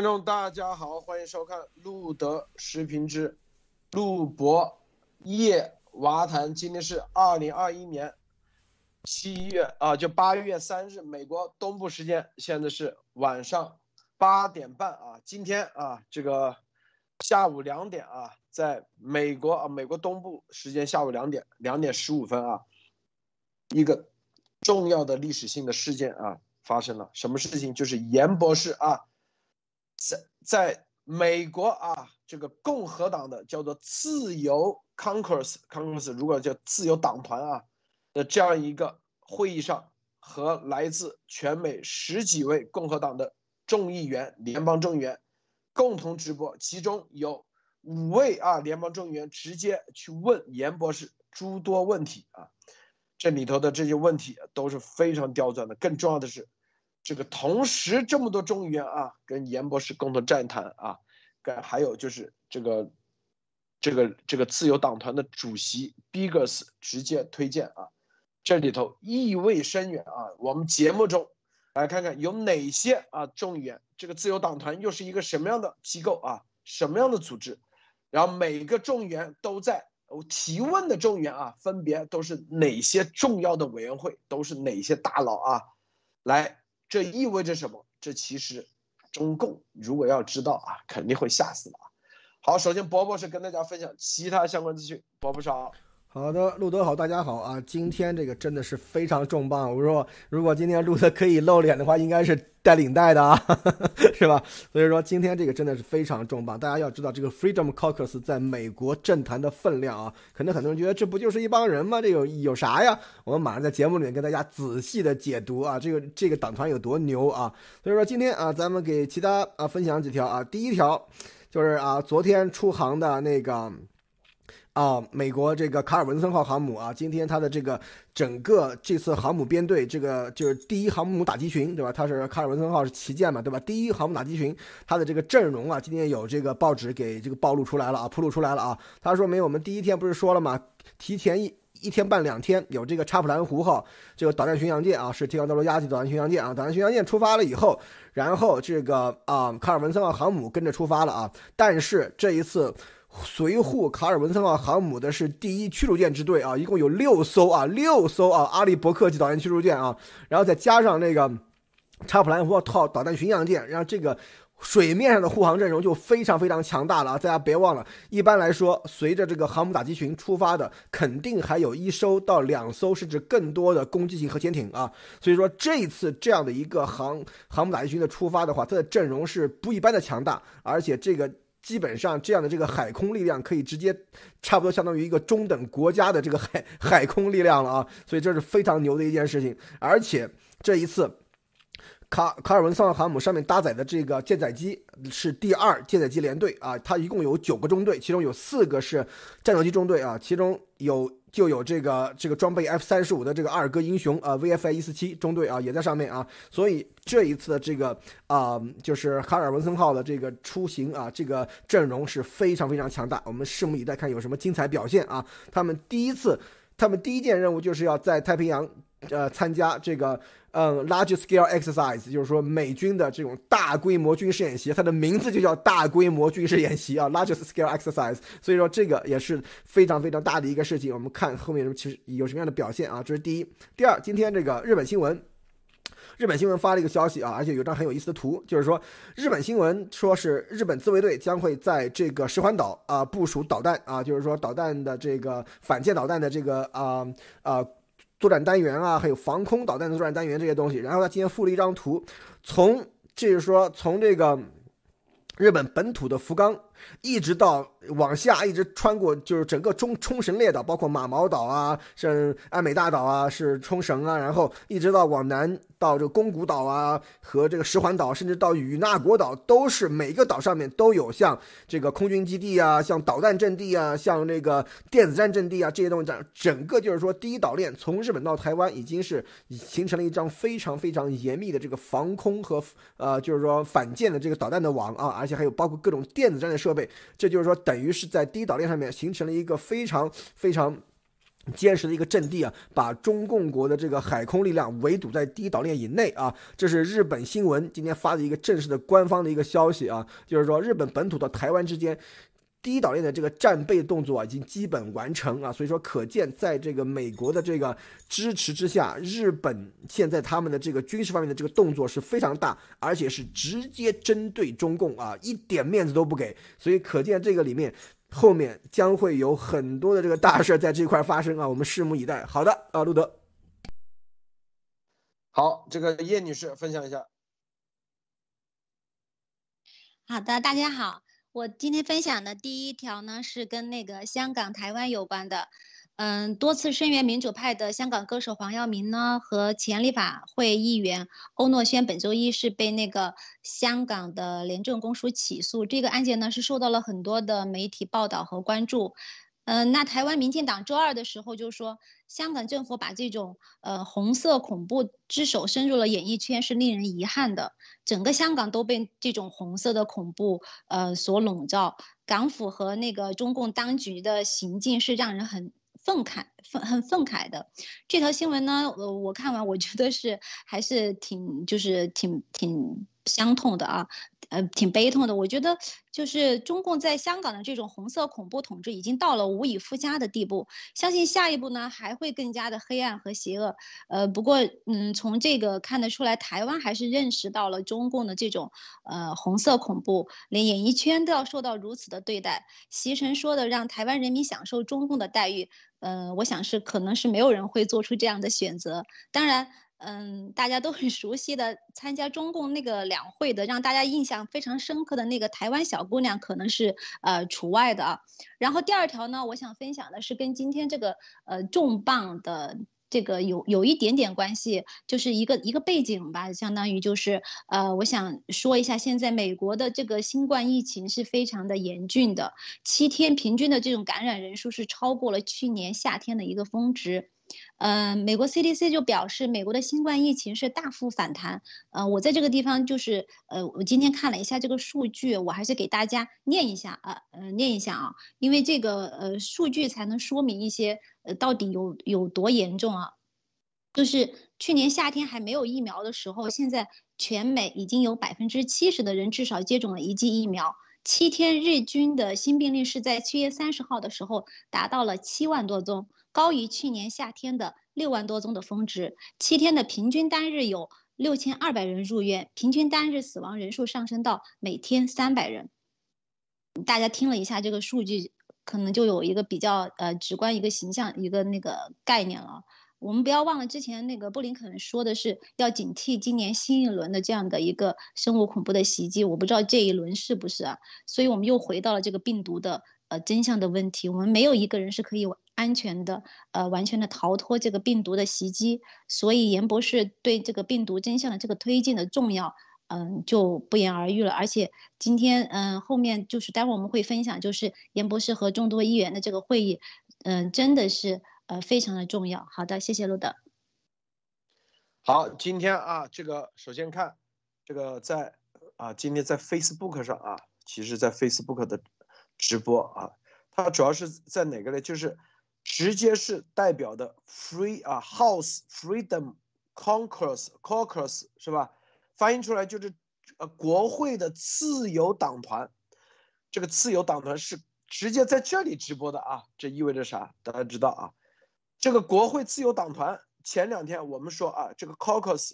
观众，大家好，欢迎收看路德视频之路博夜娃谈。今天是二零二一年七月啊，就八月三日，美国东部时间，现在是晚上八点半啊。今天啊，这个下午两点啊，在美国啊，美国东部时间下午两点两点十五分啊，一个重要的历史性的事件啊发生了。什么事情？就是严博士啊。在在美国啊，这个共和党的叫做自由 Congress，Congress 如果叫自由党团啊的这样一个会议上，和来自全美十几位共和党的众议员、联邦众议员共同直播，其中有五位啊联邦众议员直接去问严博士诸多问题啊，这里头的这些问题都是非常刁钻的，更重要的是。这个同时这么多众议员啊，跟严博士共同站谈啊，跟还有就是这个，这个这个自由党团的主席 Biggers 直接推荐啊，这里头意味深远啊。我们节目中来看看有哪些啊众议员，这个自由党团又是一个什么样的机构啊，什么样的组织？然后每个众议员都在我提问的众议员啊，分别都是哪些重要的委员会，都是哪些大佬啊，来。这意味着什么？这其实，中共如果要知道啊，肯定会吓死的啊。好，首先伯伯是跟大家分享其他相关资讯，伯伯说。好的，路德好，大家好啊！今天这个真的是非常重磅。我说，如果今天路德可以露脸的话，应该是带领带的啊，是吧？所以说今天这个真的是非常重磅。大家要知道，这个 Freedom Caucus 在美国政坛的分量啊，可能很多人觉得这不就是一帮人吗？这有有啥呀？我们马上在节目里面跟大家仔细的解读啊，这个这个党团有多牛啊！所以说今天啊，咱们给其他啊分享几条啊。第一条就是啊，昨天出航的那个。啊，美国这个卡尔文森号航母啊，今天它的这个整个这次航母编队，这个就是第一航母打击群，对吧？它是卡尔文森号是旗舰嘛，对吧？第一航母打击群，它的这个阵容啊，今天有这个报纸给这个暴露出来了啊，铺露出来了啊。他说没有我们第一天不是说了吗？提前一一天半两天有这个查普兰湖号这个导弹巡洋舰啊，是提冈德罗亚级导弹巡洋舰啊，导弹巡洋舰出发了以后，然后这个啊卡尔文森号航母跟着出发了啊，但是这一次。随护卡尔文森号航母的是第一驱逐舰支队啊，一共有六艘啊，六艘啊，阿利伯克级导弹驱逐舰啊，然后再加上那个查普兰湖号导弹巡洋舰，然后这个水面上的护航阵容就非常非常强大了啊！大家别忘了，一般来说，随着这个航母打击群出发的，肯定还有一艘到两艘甚至更多的攻击型核潜艇啊，所以说这次这样的一个航航母打击群的出发的话，它的阵容是不一般的强大，而且这个。基本上这样的这个海空力量可以直接差不多相当于一个中等国家的这个海 海空力量了啊，所以这是非常牛的一件事情。而且这一次卡卡尔文森号航母上面搭载的这个舰载机是第二舰载机联队啊，它一共有九个中队，其中有四个是战斗机中队啊，其中有。就有这个这个装备 F 三十五的这个阿尔戈英雄啊，VFI 一四七中队啊也在上面啊，所以这一次的这个啊就是卡尔文森号的这个出行啊，这个阵容是非常非常强大，我们拭目以待，看有什么精彩表现啊。他们第一次，他们第一件任务就是要在太平洋呃参加这个。嗯，large scale exercise 就是说美军的这种大规模军事演习，它的名字就叫大规模军事演习啊，large scale exercise。所以说这个也是非常非常大的一个事情。我们看后面什么其实有什么样的表现啊？这是第一。第二，今天这个日本新闻，日本新闻发了一个消息啊，而且有张很有意思的图，就是说日本新闻说是日本自卫队将会在这个石环岛啊部署导弹啊，就是说导弹的这个反舰导弹的这个啊啊。作战单元啊，还有防空导弹的作战单元这些东西，然后他今天附了一张图，从就是说从这个日本本土的福冈。一直到往下，一直穿过，就是整个冲冲绳列岛，包括马毛岛啊，是安美大岛啊，是冲绳啊，然后一直到往南到这个宫古岛啊和这个石环岛，甚至到与那国岛，都是每个岛上面都有像这个空军基地啊，像导弹阵地啊，像那个电子战阵地啊这些东西，整整个就是说第一岛链从日本到台湾已经是形成了一张非常非常严密的这个防空和呃就是说反舰的这个导弹的网啊，而且还有包括各种电子战的。设备，这就是说，等于是在第一岛链上面形成了一个非常非常坚实的一个阵地啊，把中共国的这个海空力量围堵在第一岛链以内啊。这是日本新闻今天发的一个正式的官方的一个消息啊，就是说日本本土到台湾之间。第一岛链的这个战备动作啊，已经基本完成啊，所以说可见，在这个美国的这个支持之下，日本现在他们的这个军事方面的这个动作是非常大，而且是直接针对中共啊，一点面子都不给，所以可见这个里面后面将会有很多的这个大事在这块发生啊，我们拭目以待。好的啊，路德，好，这个叶女士分享一下。好的，大家好。我今天分享的第一条呢，是跟那个香港、台湾有关的。嗯，多次声援民主派的香港歌手黄耀明呢，和前立法会议员欧诺轩，本周一是被那个香港的廉政公署起诉。这个案件呢，是受到了很多的媒体报道和关注。嗯，那台湾民进党周二的时候就说，香港政府把这种呃红色恐怖之手伸入了演艺圈是令人遗憾的，整个香港都被这种红色的恐怖呃所笼罩，港府和那个中共当局的行径是让人很愤慨、愤很愤慨的。这条新闻呢，呃，我看完我觉得是还是挺就是挺挺伤痛的啊。呃，挺悲痛的。我觉得，就是中共在香港的这种红色恐怖统治已经到了无以复加的地步。相信下一步呢，还会更加的黑暗和邪恶。呃，不过，嗯，从这个看得出来，台湾还是认识到了中共的这种呃红色恐怖，连演艺圈都要受到如此的对待。席晨说的让台湾人民享受中共的待遇，嗯，我想是可能是没有人会做出这样的选择。当然。嗯，大家都很熟悉的参加中共那个两会的，让大家印象非常深刻的那个台湾小姑娘，可能是呃除外的啊。然后第二条呢，我想分享的是跟今天这个呃重磅的这个有有一点点关系，就是一个一个背景吧，相当于就是呃，我想说一下，现在美国的这个新冠疫情是非常的严峻的，七天平均的这种感染人数是超过了去年夏天的一个峰值。嗯，美国 CDC 就表示，美国的新冠疫情是大幅反弹。呃，我在这个地方就是，呃，我今天看了一下这个数据，我还是给大家念一下啊，呃，念一下啊，因为这个呃数据才能说明一些，呃，到底有有多严重啊。就是去年夏天还没有疫苗的时候，现在全美已经有百分之七十的人至少接种了一剂疫苗。七天日均的新病例是在七月三十号的时候达到了七万多宗。高于去年夏天的六万多宗的峰值，七天的平均单日有六千二百人入院，平均单日死亡人数上升到每天三百人。大家听了一下这个数据，可能就有一个比较呃直观一个形象一个那个概念了。我们不要忘了之前那个布林肯说的是要警惕今年新一轮的这样的一个生物恐怖的袭击，我不知道这一轮是不是啊？所以我们又回到了这个病毒的呃真相的问题，我们没有一个人是可以。安全的，呃，完全的逃脱这个病毒的袭击，所以严博士对这个病毒真相的这个推进的重要，嗯，就不言而喻了。而且今天，嗯，后面就是待会儿我们会分享，就是严博士和众多议员的这个会议，嗯，真的是呃非常的重要。好的，谢谢路德。好，今天啊，这个首先看这个在啊，今天在 Facebook 上啊，其实在 Facebook 的直播啊，它主要是在哪个呢？就是。直接是代表的 free 啊，House Freedom Caucus Caucus 是吧？翻译出来就是呃国会的自由党团。这个自由党团是直接在这里直播的啊，这意味着啥？大家知道啊？这个国会自由党团前两天我们说啊，这个 Caucus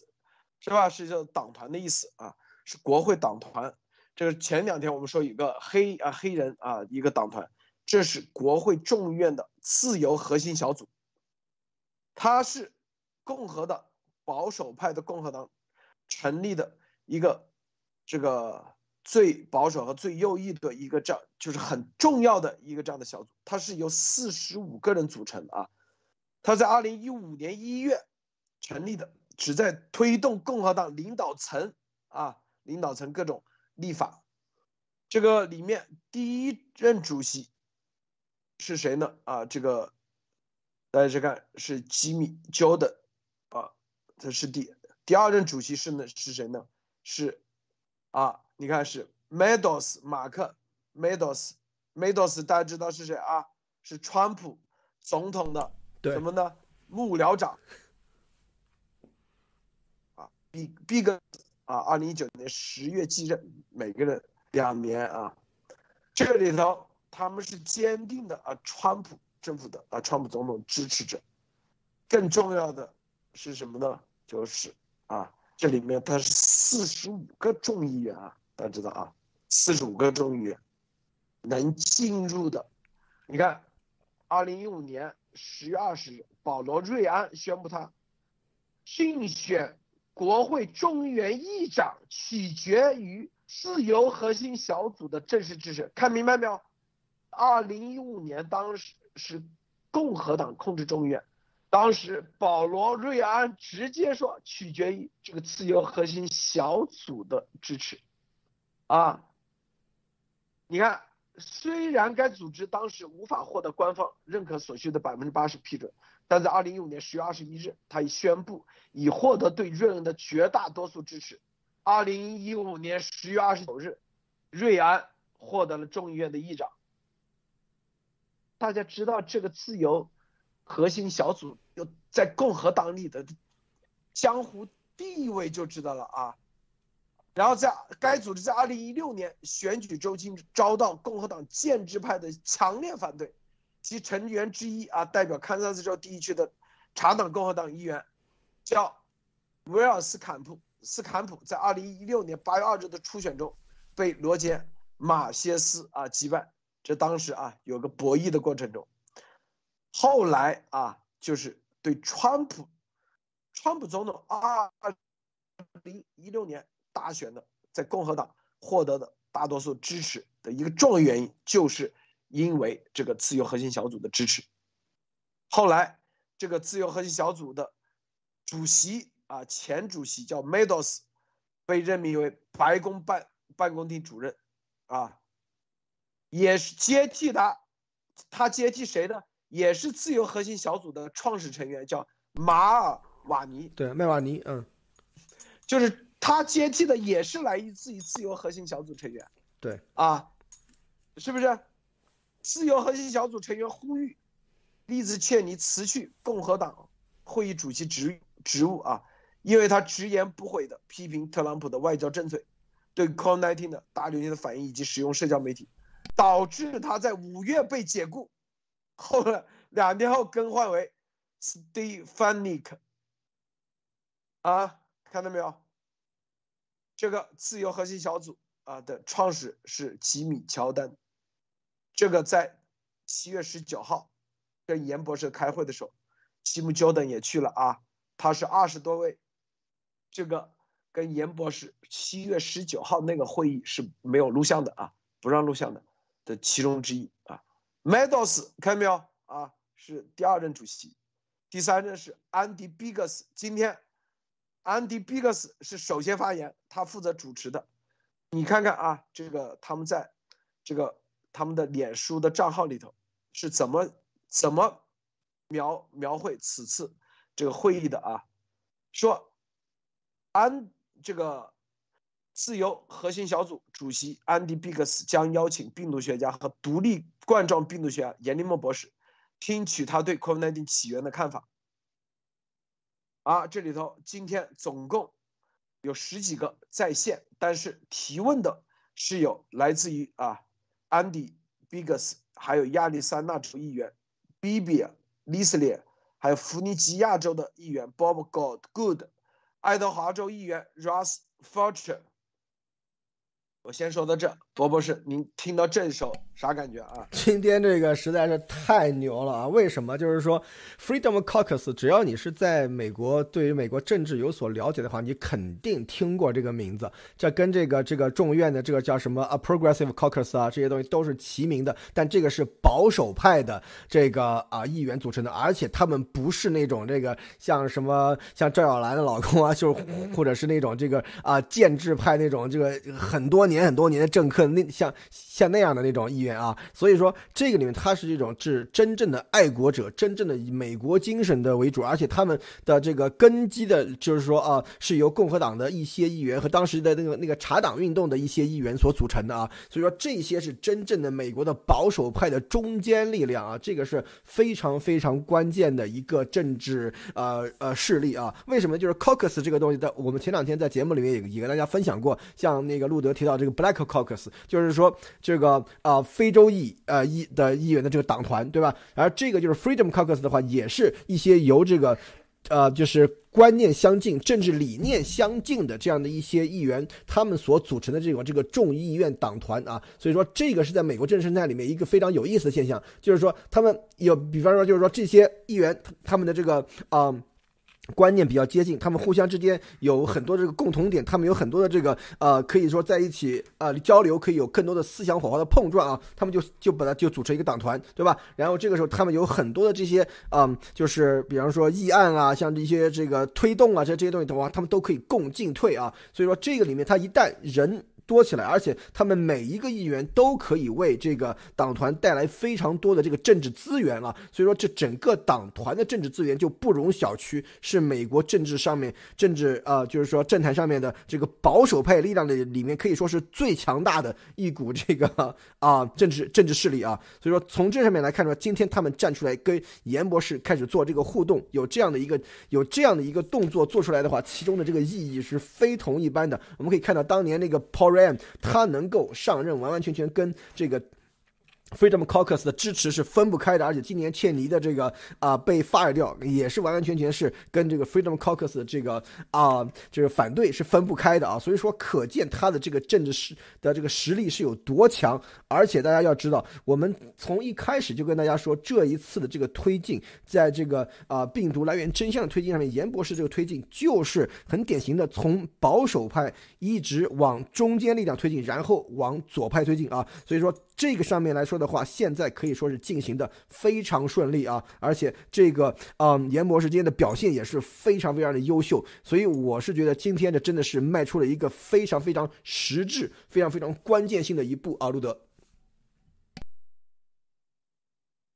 是吧？是叫党团的意思啊，是国会党团。这个前两天我们说一个黑啊黑人啊一个党团。这是国会众议院的自由核心小组，它是共和的保守派的共和党成立的一个这个最保守和最右翼的一个这样就是很重要的一个这样的小组，它是由四十五个人组成啊，它在二零一五年一月成立的，旨在推动共和党领导层啊领导层各种立法，这个里面第一任主席。是谁呢？啊，这个大家去看是吉米· Jordan，啊，这是第第二任主席是呢是谁呢？是啊，你看是 Meadows 马克 Meadows Meadows，大家知道是谁啊？是川普总统的对什么呢？幕僚长啊，Big Big 啊，二零一九年十月继任，每个人两年啊。这里头他们是坚定的啊，川普政府的啊，川普总统支持者。更重要的是什么呢？就是啊，这里面他是四十五个众议员啊，大家知道啊，四十五个众议员能进入的。你看，二零一五年十月二十日，保罗·瑞安宣布他竞选国会众议员议长取决于。自由核心小组的正式支持，看明白没有？二零一五年当时是共和党控制众议院，当时保罗·瑞安直接说取决于这个自由核心小组的支持，啊，你看，虽然该组织当时无法获得官方认可所需的百分之八十批准，但在二零一五年十月二十一日，他已宣布已获得对瑞恩的绝大多数支持。二零一五年十月二十九日，瑞安获得了众议院的议长。大家知道这个自由核心小组有在共和党里的江湖地位就知道了啊。然后在该组织在二零一六年选举周期遭到共和党建制派的强烈反对，其成员之一啊，代表堪萨斯州第一区的查党共和党议员，叫威尔斯坎普。斯坎普在二零一六年八月二日的初选中被罗杰·马歇斯啊击败，这当时啊有个博弈的过程中，后来啊就是对川普，川普总统二零一六年大选的在共和党获得的大多数支持的一个重要原因，就是因为这个自由核心小组的支持。后来这个自由核心小组的主席。啊，前主席叫 Meadows，被任命为白宫办办公厅主任，啊，也是接替他，他接替谁的？也是自由核心小组的创始成员，叫马尔瓦尼。对，麦瓦尼，嗯，就是他接替的，也是来自于自由核心小组成员。对，啊，是不是？自由核心小组成员呼吁利兹切尼辞去共和党会议主席职职务啊。因为他直言不讳的批评特朗普的外交政策，对 COVID-19 的大流行的反应以及使用社交媒体，导致他在五月被解雇，后来两天后更换为 Stefanik。啊，看到没有？这个自由核心小组啊的创始是吉米乔丹，这个在七月十九号跟严博士开会的时候，吉姆乔丹也去了啊，他是二十多位。这个跟严博士七月十九号那个会议是没有录像的啊，不让录像的的其中之一啊。Meadows 看到没有啊？是第二任主席，第三任是 Andy Biggs。今天 Andy Biggs 是首先发言，他负责主持的。你看看啊，这个他们在这个他们的脸书的账号里头是怎么怎么描描绘此次这个会议的啊？说。安这个自由核心小组主席安迪·比克斯将邀请病毒学家和独立冠状病毒学家严立默博士，听取他对 COVID-19 起源的看法。啊，这里头今天总共有十几个在线，但是提问的是有来自于啊安迪·比克斯，还有亚利桑那州议员 Bibi、l i s l e 还有弗尼吉亚州的议员 Bob God Good，。爱德华州议员 Russ Fulcher，我先说到这。博博士，您听到这首啥感觉啊？今天这个实在是太牛了啊！为什么？就是说，Freedom Caucus，只要你是在美国对于美国政治有所了解的话，你肯定听过这个名字。这跟这个这个众院的这个叫什么 A Progressive Caucus 啊，这些东西都是齐名的。但这个是保守派的这个啊议员组成的，而且他们不是那种这个像什么像赵小兰的老公啊，就是或者是那种这个啊建制派那种这个很多年很多年的政客。那像像那样的那种议员啊。所以说，这个里面他是这种是真正的爱国者，真正的以美国精神的为主，而且他们的这个根基的，就是说啊，是由共和党的一些议员和当时的那个那个茶党运动的一些议员所组成的啊。所以说，这些是真正的美国的保守派的中坚力量啊，这个是非常非常关键的一个政治呃呃势力啊。为什么？就是 caucus 这个东西的，我们前两天在节目里面也也跟大家分享过，像那个路德提到这个 black caucus，就是说这个啊非洲裔呃议的议员的这个党团，对吧？而这个就是 freedom caucus 的话，也是一些由这个呃就是观念相近、政治理念相近的这样的一些议员，他们所组成的这种这个众议院党团啊。所以说，这个是在美国政治生态里面一个非常有意思的现象，就是说他们有，比方说就是说这些议员他们的这个啊。观念比较接近，他们互相之间有很多这个共同点，他们有很多的这个呃，可以说在一起呃交流，可以有更多的思想火花的碰撞啊。他们就就把它就组成一个党团，对吧？然后这个时候他们有很多的这些嗯，就是比方说议案啊，像一些这个推动啊，这这些东西的话，他们都可以共进退啊。所以说这个里面，他一旦人。多起来，而且他们每一个议员都可以为这个党团带来非常多的这个政治资源啊，所以说这整个党团的政治资源就不容小觑，是美国政治上面政治呃，就是说政坛上面的这个保守派力量的里面可以说是最强大的一股这个啊政治政治势力啊，所以说从这上面来看出来，今天他们站出来跟严博士开始做这个互动，有这样的一个有这样的一个动作做出来的话，其中的这个意义是非同一般的。我们可以看到当年那个 Paul。他能够上任，完完全全跟这个。Freedom Caucus 的支持是分不开的，而且今年切尼的这个啊被 fire 掉，也是完完全全是跟这个 Freedom Caucus 的这个啊就是反对是分不开的啊，所以说可见他的这个政治实的这个实力是有多强。而且大家要知道，我们从一开始就跟大家说，这一次的这个推进，在这个啊病毒来源真相的推进上面，严博士这个推进就是很典型的从保守派一直往中间力量推进，然后往左派推进啊，所以说。这个上面来说的话，现在可以说是进行的非常顺利啊，而且这个嗯，严博士今天的表现也是非常非常的优秀，所以我是觉得今天这真的是迈出了一个非常非常实质、非常非常关键性的一步啊，路德。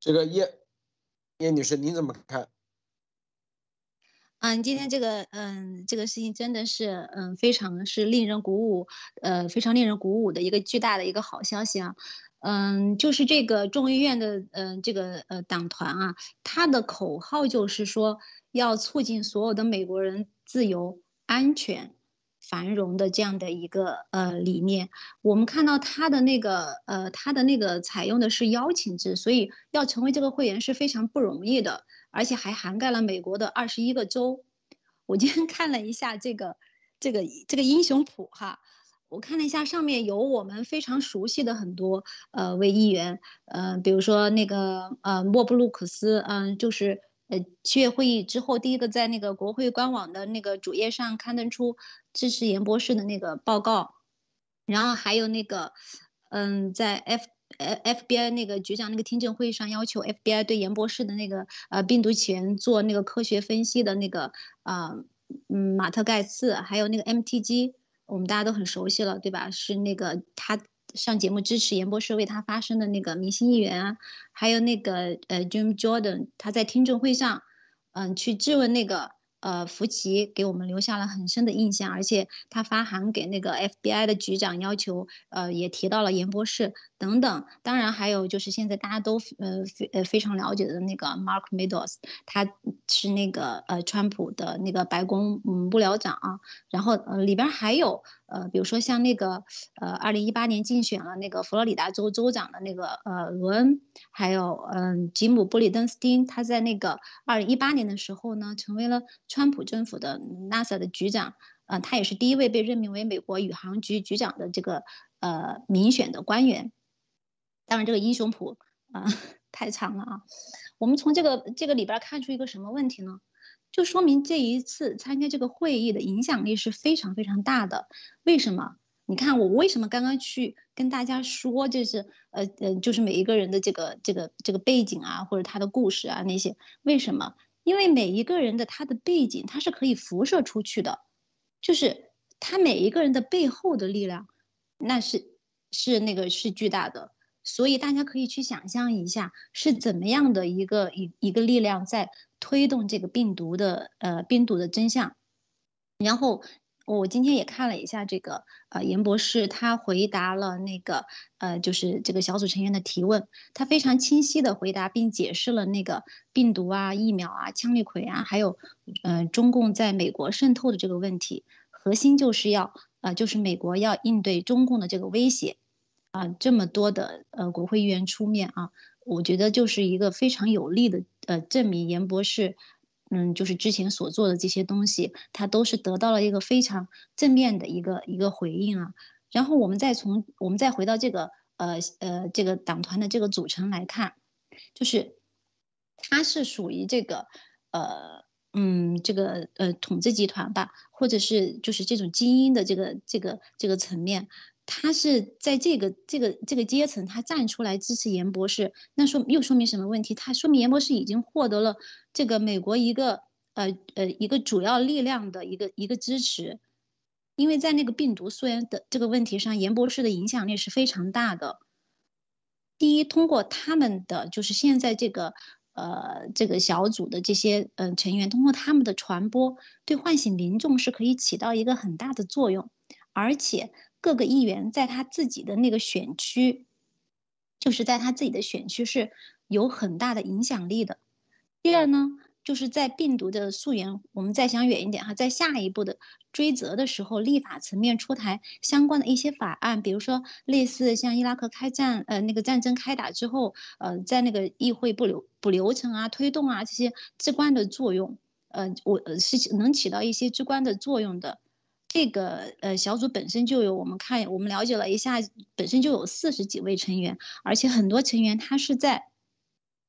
这个叶叶女士，您怎么看？嗯，今天这个嗯，这个事情真的是嗯，非常是令人鼓舞，呃，非常令人鼓舞的一个巨大的一个好消息啊。嗯，就是这个众议院的嗯，这个呃党团啊，它的口号就是说要促进所有的美国人自由、安全、繁荣的这样的一个呃理念。我们看到他的那个呃，他的那个采用的是邀请制，所以要成为这个会员是非常不容易的，而且还涵盖了美国的二十一个州。我今天看了一下这个这个这个英雄谱哈。我看了一下，上面有我们非常熟悉的很多呃位议员，呃，比如说那个呃莫布鲁克斯，嗯，就是呃七月会议之后第一个在那个国会官网的那个主页上刊登出支持严博士的那个报告，然后还有那个嗯在 F 呃 FBI 那个局长那个听证会上要求 FBI 对严博士的那个呃病毒起源做那个科学分析的那个啊嗯马特盖茨，还有那个 MTG。我们大家都很熟悉了，对吧？是那个他上节目支持严博士为他发声的那个明星议员啊，还有那个呃 Jim Jordan，他在听证会上，嗯，去质问那个。呃，福奇给我们留下了很深的印象，而且他发函给那个 FBI 的局长，要求呃也提到了严博士等等。当然还有就是现在大家都呃非呃非常了解的那个 Mark Meadows，他是那个呃川普的那个白宫嗯幕僚长啊。然后呃里边还有呃比如说像那个呃二零一八年竞选了那个佛罗里达州州长的那个呃罗恩，还有嗯吉姆布里登斯汀，他在那个二零一八年的时候呢成为了。川普政府的 NASA 的局长，呃，他也是第一位被任命为美国宇航局局长的这个呃民选的官员。当然，这个英雄谱啊 太长了啊。我们从这个这个里边看出一个什么问题呢？就说明这一次参加这个会议的影响力是非常非常大的。为什么？你看我为什么刚刚去跟大家说，就是呃呃，就是每一个人的这个这个这个背景啊，或者他的故事啊那些，为什么？因为每一个人的他的背景，他是可以辐射出去的，就是他每一个人的背后的力量，那是是那个是巨大的。所以大家可以去想象一下，是怎么样的一个一一个力量在推动这个病毒的呃病毒的真相。然后我今天也看了一下这个呃严博士，他回答了那个呃就是这个小组成员的提问，他非常清晰的回答并解释了那个病毒啊、疫苗啊、羟氯喹啊，还有嗯中共在美国渗透的这个问题，核心就是要呃就是美国要应对中共的这个威胁。啊，这么多的呃国会议员出面啊，我觉得就是一个非常有力的呃证明严博士，嗯，就是之前所做的这些东西，他都是得到了一个非常正面的一个一个回应啊。然后我们再从我们再回到这个呃呃这个党团的这个组成来看，就是他是属于这个呃嗯这个呃统治集团吧，或者是就是这种精英的这个这个这个层面。他是在这个这个这个阶层，他站出来支持严博士，那说又说明什么问题？他说明严博士已经获得了这个美国一个呃呃一个主要力量的一个一个支持，因为在那个病毒溯源的这个问题上，严博士的影响力是非常大的。第一，通过他们的就是现在这个呃这个小组的这些嗯成员，通过他们的传播，对唤醒民众是可以起到一个很大的作用，而且。各个议员在他自己的那个选区，就是在他自己的选区是有很大的影响力的。第二呢，就是在病毒的溯源，我们再想远一点哈，在下一步的追责的时候，立法层面出台相关的一些法案，比如说类似像伊拉克开战，呃，那个战争开打之后，呃，在那个议会不流不流程啊、推动啊这些至关的作用，呃，我是能起到一些至关的作用的。这个呃小组本身就有，我们看我们了解了一下，本身就有四十几位成员，而且很多成员他是在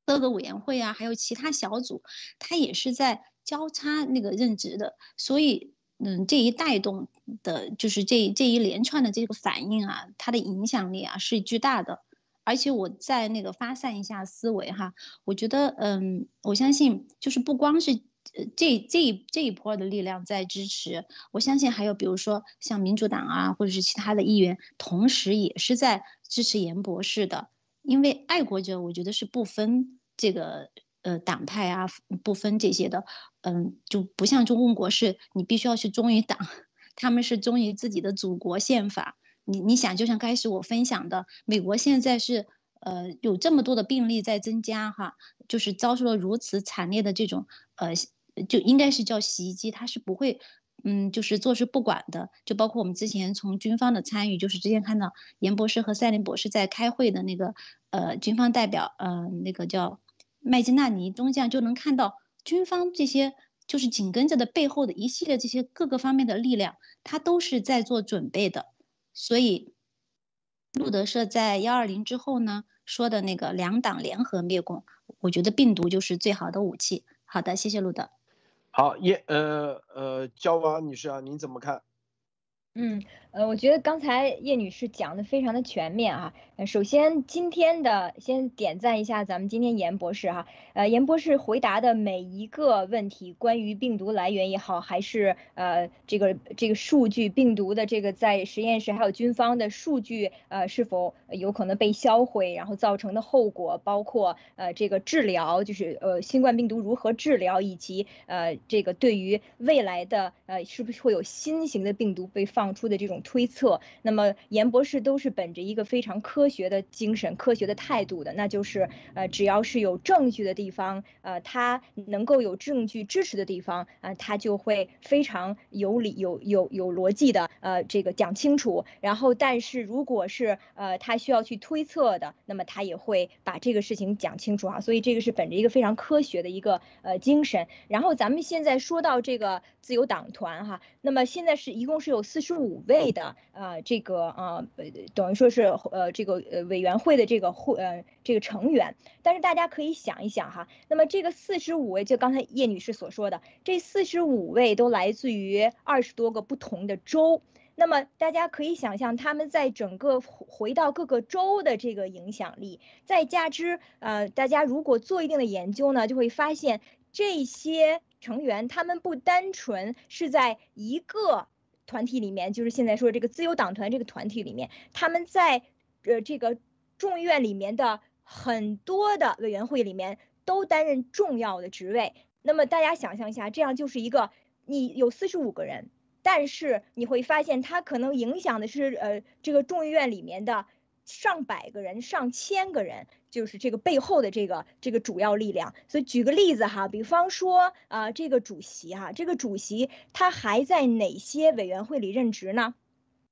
各个委员会啊，还有其他小组，他也是在交叉那个任职的，所以嗯，这一带动的就是这这一连串的这个反应啊，它的影响力啊是巨大的，而且我在那个发散一下思维哈，我觉得嗯，我相信就是不光是。呃，这这一这一波的力量在支持，我相信还有比如说像民主党啊，或者是其他的议员，同时也是在支持严博士的。因为爱国者，我觉得是不分这个呃党派啊，不分这些的，嗯，就不像中共国是，你必须要去忠于党，他们是忠于自己的祖国宪法。你你想，就像开始我分享的，美国现在是。呃，有这么多的病例在增加哈，就是遭受了如此惨烈的这种呃，就应该是叫洗衣机，它是不会，嗯，就是坐视不管的。就包括我们之前从军方的参与，就是之前看到严博士和赛林博士在开会的那个呃军方代表，呃，那个叫麦金纳尼中将，就能看到军方这些就是紧跟着的背后的一系列这些各个方面的力量，他都是在做准备的，所以。路德社在幺二零之后呢说的那个两党联合灭共，我觉得病毒就是最好的武器。好的，谢谢路德。好，叶呃呃，焦王女士啊，您怎么看？嗯。呃，我觉得刚才叶女士讲的非常的全面啊。呃，首先今天的先点赞一下咱们今天严博士哈。呃，严博士回答的每一个问题，关于病毒来源也好，还是呃这个这个数据病毒的这个在实验室还有军方的数据呃是否有可能被销毁，然后造成的后果，包括呃这个治疗，就是呃新冠病毒如何治疗，以及呃这个对于未来的呃是不是会有新型的病毒被放出的这种。推测，那么严博士都是本着一个非常科学的精神、科学的态度的，那就是呃，只要是有证据的地方，呃，他能够有证据支持的地方，啊，他就会非常有理、有有有逻辑的，呃，这个讲清楚。然后，但是如果是呃他需要去推测的，那么他也会把这个事情讲清楚啊。所以这个是本着一个非常科学的一个呃精神。然后咱们现在说到这个自由党团哈，那么现在是一共是有四十五位。的呃这个呃等于说是呃这个呃委员会的这个会呃这个成员，但是大家可以想一想哈，那么这个四十五位，就刚才叶女士所说的，这四十五位都来自于二十多个不同的州，那么大家可以想象他们在整个回到各个州的这个影响力，再加之呃大家如果做一定的研究呢，就会发现这些成员他们不单纯是在一个。团体里面，就是现在说这个自由党团这个团体里面，他们在呃这个众议院里面的很多的委员会里面都担任重要的职位。那么大家想象一下，这样就是一个你有四十五个人，但是你会发现他可能影响的是呃这个众议院里面的。上百个人、上千个人，就是这个背后的这个这个主要力量。所以举个例子哈，比方说啊，这个主席哈，这个主席他还在哪些委员会里任职呢？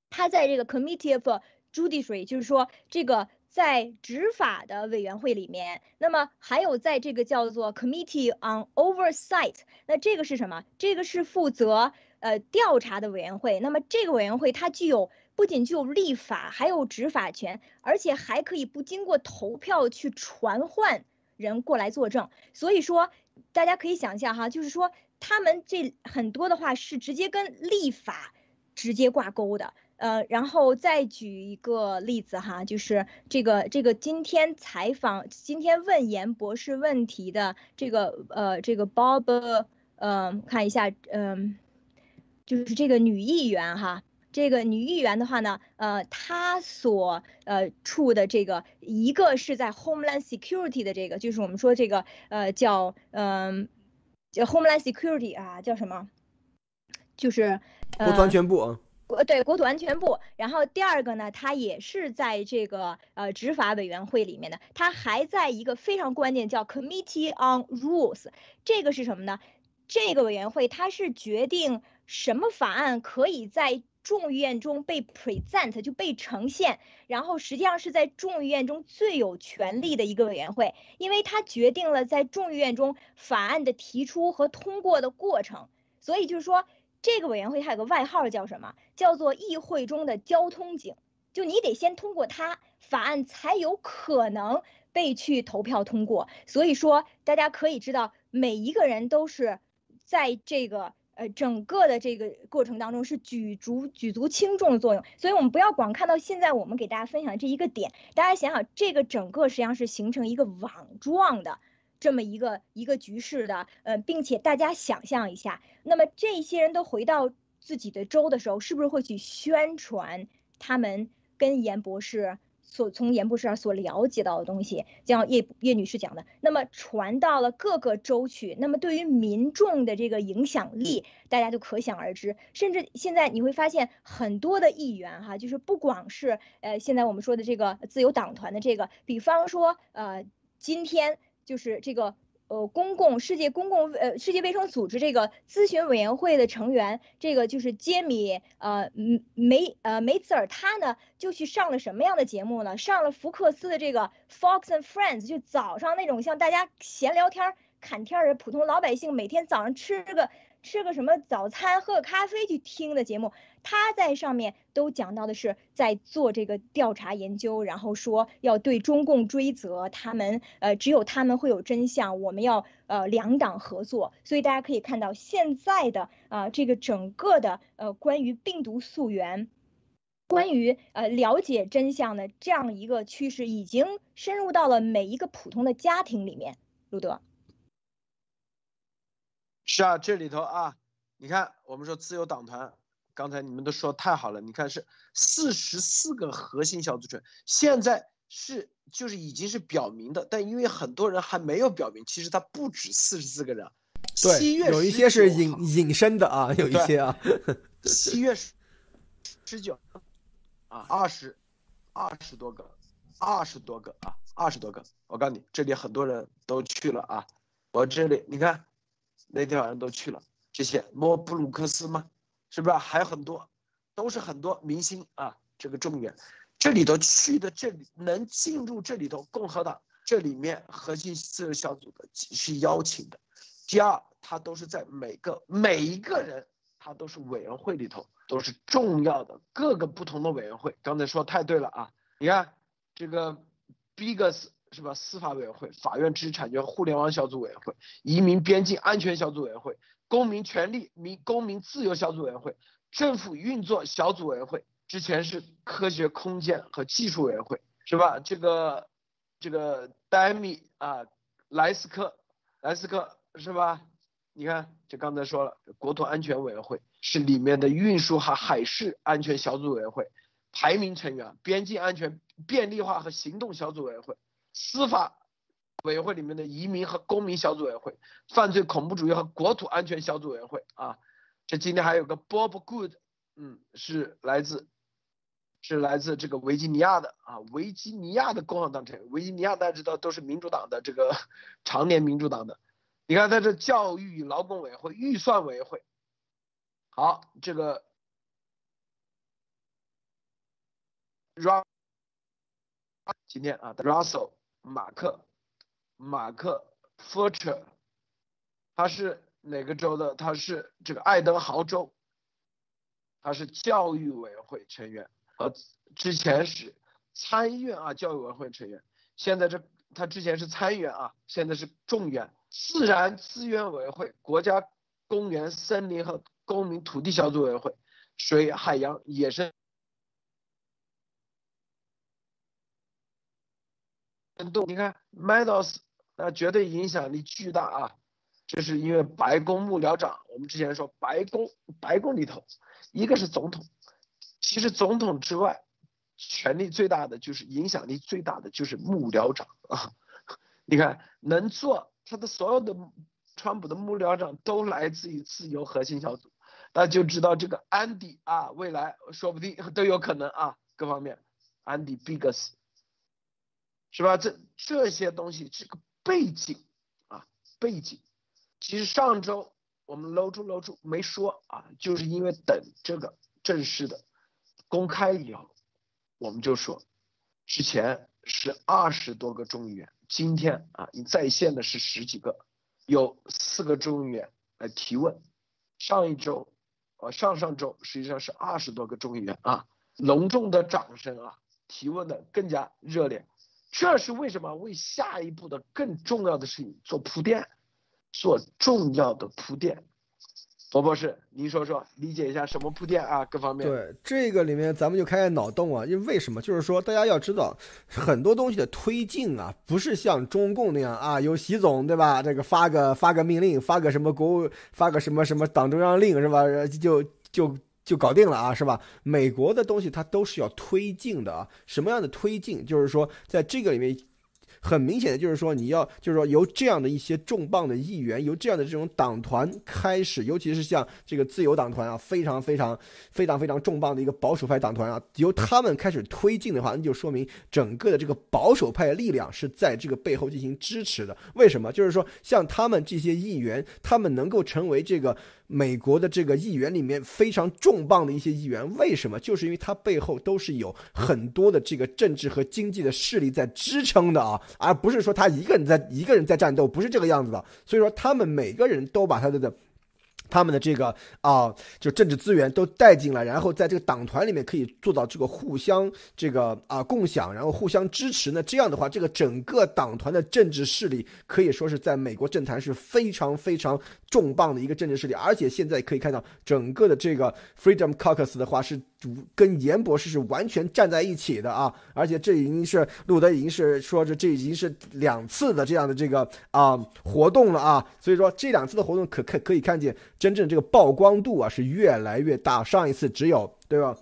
他在这个 Committee of Judiciary，就是说这个在执法的委员会里面。那么还有在这个叫做 Committee on Oversight，那这个是什么？这个是负责呃调查的委员会。那么这个委员会它具有。不仅具有立法，还有执法权，而且还可以不经过投票去传唤人过来作证。所以说，大家可以想象哈，就是说他们这很多的话是直接跟立法直接挂钩的。呃，然后再举一个例子哈，就是这个这个今天采访、今天问严博士问题的这个呃这个 Bob，嗯，看一下，嗯，就是这个女议员哈。这个女议员的话呢，呃，她所呃处的这个一个是在 Homeland Security 的这个，就是我们说这个呃叫嗯叫 Homeland Security 啊，叫什么？就是国土安全部啊。国对国土安全部。然后第二个呢，她也是在这个呃执法委员会里面的，她还在一个非常关键叫 Committee on Rules，这个是什么呢？这个委员会它是决定什么法案可以在众议院中被 present 就被呈现，然后实际上是在众议院中最有权力的一个委员会，因为它决定了在众议院中法案的提出和通过的过程。所以就是说，这个委员会它有个外号叫什么？叫做议会中的交通警。就你得先通过它，法案才有可能被去投票通过。所以说，大家可以知道，每一个人都是在这个。呃，整个的这个过程当中是举足举足轻重的作用，所以我们不要光看到现在我们给大家分享的这一个点，大家想想这个整个实际上是形成一个网状的这么一个一个局势的，呃，并且大家想象一下，那么这些人都回到自己的州的时候，是不是会去宣传他们跟严博士？所从严博士所了解到的东西，像叶叶女士讲的，那么传到了各个州去，那么对于民众的这个影响力，大家就可想而知。甚至现在你会发现很多的议员哈，就是不光是呃现在我们说的这个自由党团的这个，比方说呃今天就是这个。呃，公共世界公共呃世界卫生组织这个咨询委员会的成员，这个就是杰米呃梅呃梅茨尔，他呢就去上了什么样的节目呢？上了福克斯的这个 Fox and Friends，就早上那种像大家闲聊天儿、侃天儿的普通老百姓，每天早上吃个。吃个什么早餐，喝个咖啡去听的节目，他在上面都讲到的是在做这个调查研究，然后说要对中共追责，他们呃只有他们会有真相，我们要呃两党合作。所以大家可以看到现在的啊这个整个的呃关于病毒溯源，关于呃了解真相的这样一个趋势，已经深入到了每一个普通的家庭里面。路德。是啊，这里头啊，你看，我们说自由党团，刚才你们都说太好了，你看是四十四个核心小组成员，现在是就是已经是表明的，但因为很多人还没有表明，其实他不止四十四个人，对，有一些是隐隐身的啊，有一些啊，七月十十九啊，二十二十多个，二十多个啊，二十多个，我告诉你，这里很多人都去了啊，我这里你看。那天晚上都去了，这些莫布鲁克斯吗？是不是还有很多，都是很多明星啊。这个众议院这里头去的，这里能进入这里头共和党这里面核心自由小组的是邀请的。第二，他都是在每个每一个人，他都是委员会里头都是重要的各个不同的委员会。刚才说太对了啊！你看这个 Biggest。是吧？司法委员会、法院知识产权互联网小组委员会、移民边境安全小组委员会、公民权利民公民自由小组委员会、政府运作小组委员会，之前是科学空间和技术委员会，是吧？这个这个戴米啊，莱斯科，莱斯科是吧？你看，就刚才说了，国土安全委员会、是里面的运输和海事安全小组委员会，排名成员，边境安全便利化和行动小组委员会，司法委员会里面的移民和公民小组委员会，犯罪恐怖主义和国土安全小组委员会啊，这今天还有个 Bob Good，嗯，是来自。是来自这个维吉尼亚的啊，维吉尼亚的共和党成员。维吉尼亚大家知道都是民主党的这个常年民主党的。你看在这教育与劳工委员会、预算委员会。好，这个 Rus 今天啊，Russell 马克马克 Furcher，他是哪个州的？他是这个爱德豪州，他是教育委员会成员。呃，之前是参议院啊，教育委员会成员，现在这他之前是参议员啊，现在是众议院自然资源委员会、国家公园、森林和公民土地小组委员会、水海洋野生你看 Meadows 那绝对影响力巨大啊，这是因为白宫幕僚长，我们之前说白宫白宫里头，一个是总统。其实总统之外，权力最大的就是影响力最大的就是幕僚长啊！你看能做他的所有的川普的幕僚长都来自于自由核心小组，那就知道这个安迪啊，未来说不定都有可能啊，各方面安迪 Biggs 是吧？这这些东西这个背景啊，背景，其实上周我们搂住搂住没说啊，就是因为等这个正式的。公开以后，我们就说，之前是二十多个众议员，今天啊，你在线的是十几个，有四个众议员来提问。上一周，呃，上上周实际上是二十多个众议员啊，隆重的掌声啊，提问的更加热烈。这是为什么？为下一步的更重要的事情做铺垫，做重要的铺垫。罗博士，您说说，理解一下什么铺垫啊？各方面。对这个里面，咱们就开始脑洞啊。因为为什么？就是说，大家要知道，很多东西的推进啊，不是像中共那样啊，有习总对吧？这个发个发个命令，发个什么国务，发个什么什么党中央令是吧？就就就搞定了啊，是吧？美国的东西它都是要推进的啊。什么样的推进？就是说，在这个里面。很明显的就是说，你要就是说由这样的一些重磅的议员，由这样的这种党团开始，尤其是像这个自由党团啊，非常非常非常非常重磅的一个保守派党团啊，由他们开始推进的话，那就说明整个的这个保守派的力量是在这个背后进行支持的。为什么？就是说像他们这些议员，他们能够成为这个。美国的这个议员里面非常重磅的一些议员，为什么？就是因为他背后都是有很多的这个政治和经济的势力在支撑的啊，而不是说他一个人在一个人在战斗，不是这个样子的。所以说，他们每个人都把他的。他们的这个啊，就政治资源都带进来，然后在这个党团里面可以做到这个互相这个啊共享，然后互相支持那。这样的话，这个整个党团的政治势力可以说是在美国政坛是非常非常重磅的一个政治势力。而且现在可以看到，整个的这个 Freedom Caucus 的话是跟严博士是完全站在一起的啊。而且这已经是路德已经是说是这已经是两次的这样的这个啊活动了啊。所以说这两次的活动可可可以看见。真正这个曝光度啊是越来越大，上一次只有对吧？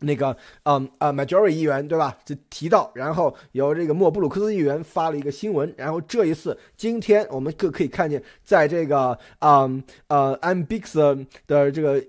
那个嗯啊，Majority 议员对吧？就提到，然后由这个莫布鲁克斯议员发了一个新闻，然后这一次今天我们可可以看见，在这个嗯呃 Ambix 的这个。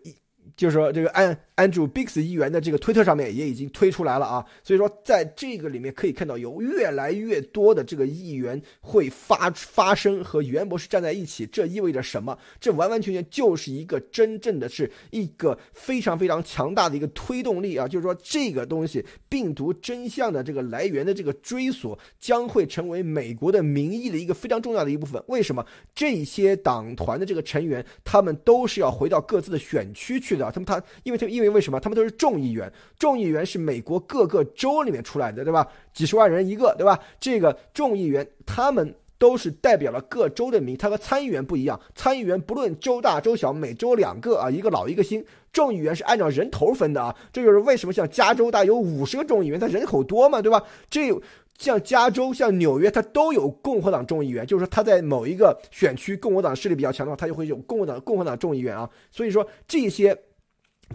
就是说，这个安 Andrew Biggs 议员的这个推特上面也已经推出来了啊，所以说在这个里面可以看到，有越来越多的这个议员会发发声和袁博士站在一起，这意味着什么？这完完全全就是一个真正的是一个非常非常强大的一个推动力啊！就是说，这个东西病毒真相的这个来源的这个追索，将会成为美国的民意的一个非常重要的一部分。为什么？这些党团的这个成员，他们都是要回到各自的选区去的。他们他，因为他因为因为什么？他们都是众议员，众议员是美国各个州里面出来的，对吧？几十万人一个，对吧？这个众议员他们都是代表了各州的民，他和参议员不一样。参议员不论州大州小，每州两个啊，一个老一个新。众议员是按照人头分的啊，这就是为什么像加州大有五十个众议员，它人口多嘛，对吧？这像加州、像纽约，它都有共和党众议员，就是说他在某一个选区共和党势力比较强的话，他就会有共和党共和党众议员啊。所以说这些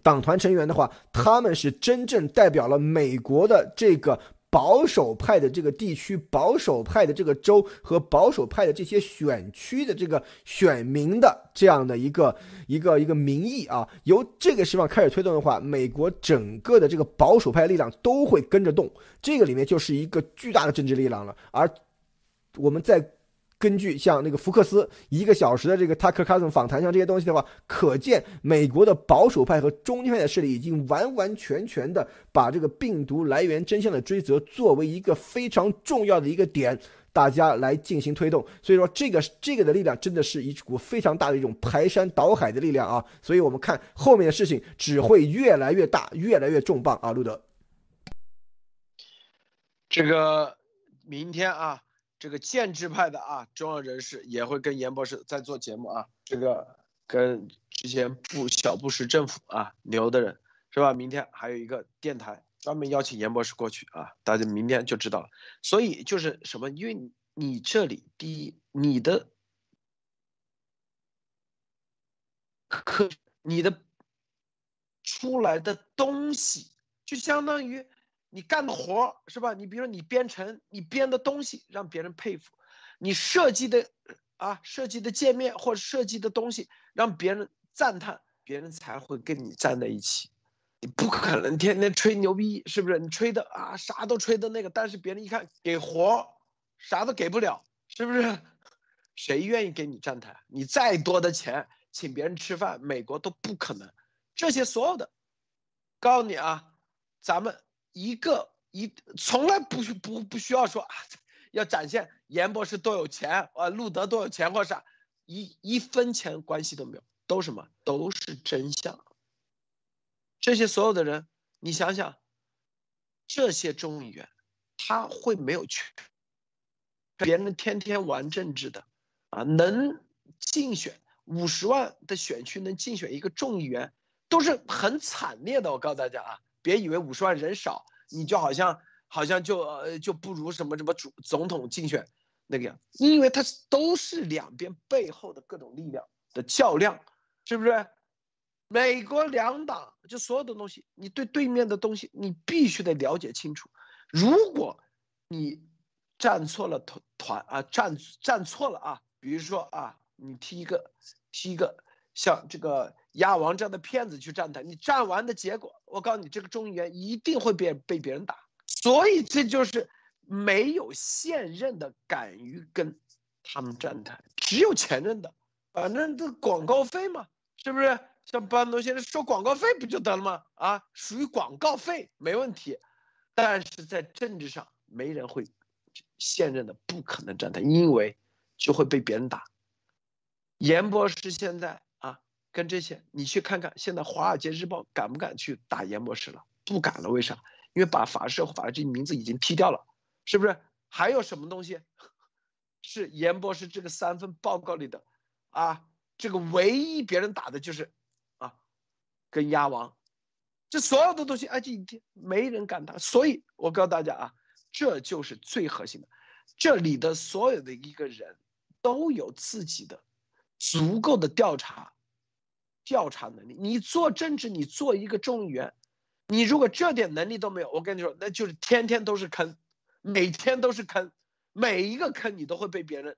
党团成员的话，他们是真正代表了美国的这个。保守派的这个地区、保守派的这个州和保守派的这些选区的这个选民的这样的一个一个一个民意啊，由这个地方开始推动的话，美国整个的这个保守派力量都会跟着动，这个里面就是一个巨大的政治力量了。而我们在。根据像那个福克斯一个小时的这个 Tucker Carlson 访谈，像这些东西的话，可见美国的保守派和中间派的势力已经完完全全的把这个病毒来源真相的追责作为一个非常重要的一个点，大家来进行推动。所以说，这个这个的力量真的是一股非常大的一种排山倒海的力量啊！所以我们看后面的事情只会越来越大，越来越重磅啊！路德，这个明天啊。这个建制派的啊，重要人士也会跟严博士在做节目啊。这个跟之前布小布什政府啊牛的人是吧？明天还有一个电台专门邀请严博士过去啊，大家明天就知道了。所以就是什么？因为你这里第一，你的可你的出来的东西就相当于。你干的活是吧？你比如说你编程，你编的东西让别人佩服，你设计的啊设计的界面或者设计的东西让别人赞叹，别人才会跟你站在一起。你不可能天天吹牛逼，是不是？你吹的啊啥都吹的那个，但是别人一看给活啥都给不了，是不是？谁愿意给你站台？你再多的钱请别人吃饭，美国都不可能。这些所有的，告诉你啊，咱们。一个一从来不需不不需要说啊，要展现严博士多有钱啊，路德多有钱或啥，一一分钱关系都没有，都什么都是真相。这些所有的人，你想想，这些众议员他会没有权？别人天天玩政治的啊，能竞选五十万的选区能竞选一个众议员，都是很惨烈的。我告诉大家啊。别以为五十万人少，你就好像好像就呃就不如什么什么主总统竞选那个样，因为他都是两边背后的各种力量的较量，是不是？美国两党就所有的东西，你对对面的东西你必须得了解清楚。如果你站错了团团啊，站站错了啊，比如说啊，你踢一个踢一个像这个。亚王这样的骗子去站台，你站完的结果，我告诉你，这个众议员一定会被被别人打。所以这就是没有现任的敢于跟他们站台，只有前任的，反正这广告费嘛，是不是？像班农先生收广告费不就得了吗？啊，属于广告费没问题，但是在政治上没人会现任的不可能站台，因为就会被别人打。严博士现在。跟这些，你去看看，现在《华尔街日报》敢不敢去打严博士了？不敢了，为啥？因为把法社和法这名字已经踢掉了，是不是？还有什么东西是严博士这个三份报告里的？啊，这个唯一别人打的就是啊，跟鸭王，这所有的东西，哎，这一天没人敢打。所以我告诉大家啊，这就是最核心的，这里的所有的一个人都有自己的足够的调查。调查能力，你做政治，你做一个众议员，你如果这点能力都没有，我跟你说，那就是天天都是坑，每天都是坑，每一个坑你都会被别人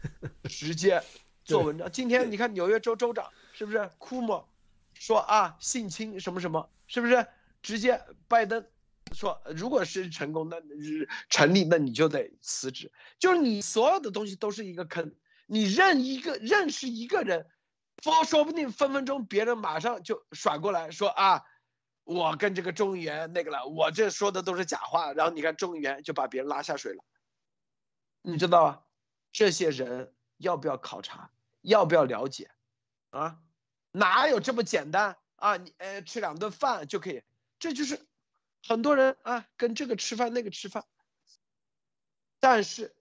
直接做文章。今天你看纽约州州长是不是库莫说啊性侵什么什么，是不是直接拜登说如果是成功那成立那你就得辞职，就是你所有的东西都是一个坑，你认一个认识一个人。说说不定分分钟别人马上就甩过来说啊，我跟这个众议员那个了，我这说的都是假话。然后你看众议员就把别人拉下水了，你知道吧？这些人要不要考察？要不要了解？啊，哪有这么简单啊？你呃吃两顿饭就可以？这就是很多人啊跟这个吃饭那个吃饭，但是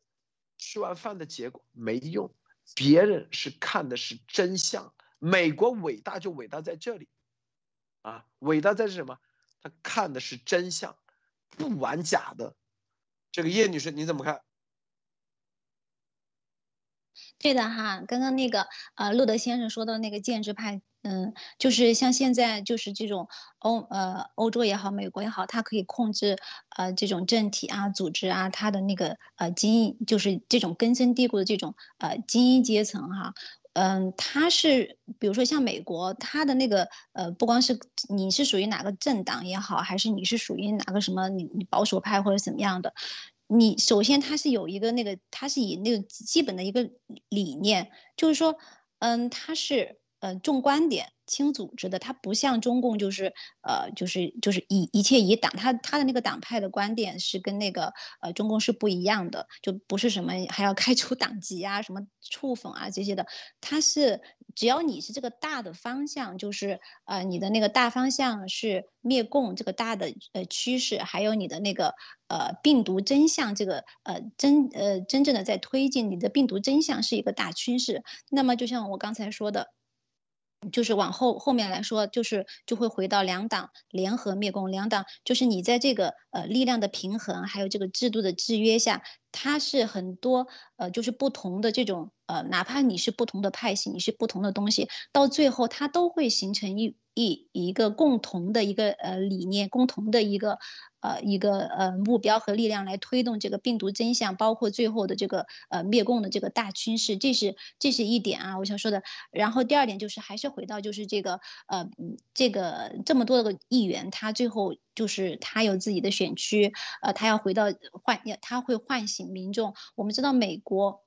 吃完饭的结果没用，别人是看的是真相。美国伟大就伟大在这里，啊，伟大在是什么？他看的是真相，不玩假的。这个叶女士你怎么看？对的哈，刚刚那个呃，路德先生说的那个建制派，嗯，就是像现在就是这种欧呃欧洲也好，美国也好，它可以控制呃这种政体啊、组织啊，它的那个呃精英，就是这种根深蒂固的这种呃精英阶层哈，嗯，它是比如说像美国，它的那个呃，不光是你是属于哪个政党也好，还是你是属于哪个什么你你保守派或者怎么样的。你首先它是有一个那个，它是以那个基本的一个理念，就是说，嗯，它是呃重观点。轻组织的，它不像中共，就是呃，就是就是以一切以党，他他的那个党派的观点是跟那个呃中共是不一样的，就不是什么还要开除党籍啊，什么处分啊这些的，他是只要你是这个大的方向，就是呃你的那个大方向是灭共这个大的呃趋势，还有你的那个呃病毒真相这个呃真呃真正的在推进你的病毒真相是一个大趋势，那么就像我刚才说的。就是往后后面来说，就是就会回到两党联合灭共，两党就是你在这个呃力量的平衡，还有这个制度的制约下，它是很多呃就是不同的这种呃，哪怕你是不同的派系，你是不同的东西，到最后它都会形成一一一个共同的一个呃理念，共同的一个。呃，一个呃目标和力量来推动这个病毒真相，包括最后的这个呃灭共的这个大趋势，这是这是一点啊，我想说的。然后第二点就是还是回到就是这个呃这个这么多个议员，他最后就是他有自己的选区，呃，他要回到唤，他会唤醒民众。我们知道美国。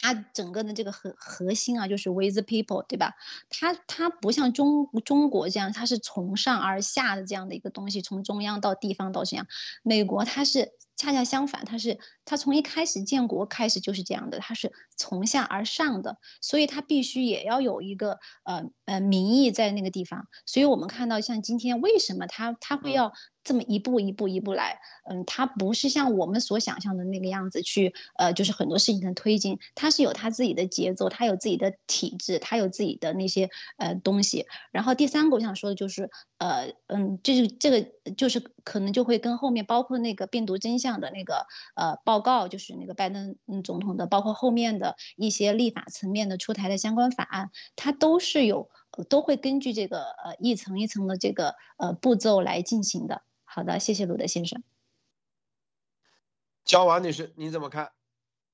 它整个的这个核核心啊，就是 with the people，对吧？它它不像中中国这样，它是从上而下的这样的一个东西，从中央到地方到这样。美国它是。恰恰相反，他是他从一开始建国开始就是这样的，他是从下而上的，所以他必须也要有一个呃呃民意在那个地方。所以我们看到像今天为什么他他会要这么一步一步一步来，嗯，他不是像我们所想象的那个样子去呃就是很多事情的推进，他是有他自己的节奏，他有自己的体制，他有自己的那些呃东西。然后第三个我想说的就是呃嗯，就是这个就是可能就会跟后面包括那个病毒真相。这样的那个呃报告，就是那个拜登总统的，包括后面的一些立法层面的出台的相关法案，它都是有都会根据这个呃一层一层的这个呃步骤来进行的。好的，谢谢鲁德先生。焦王女士，你怎么看？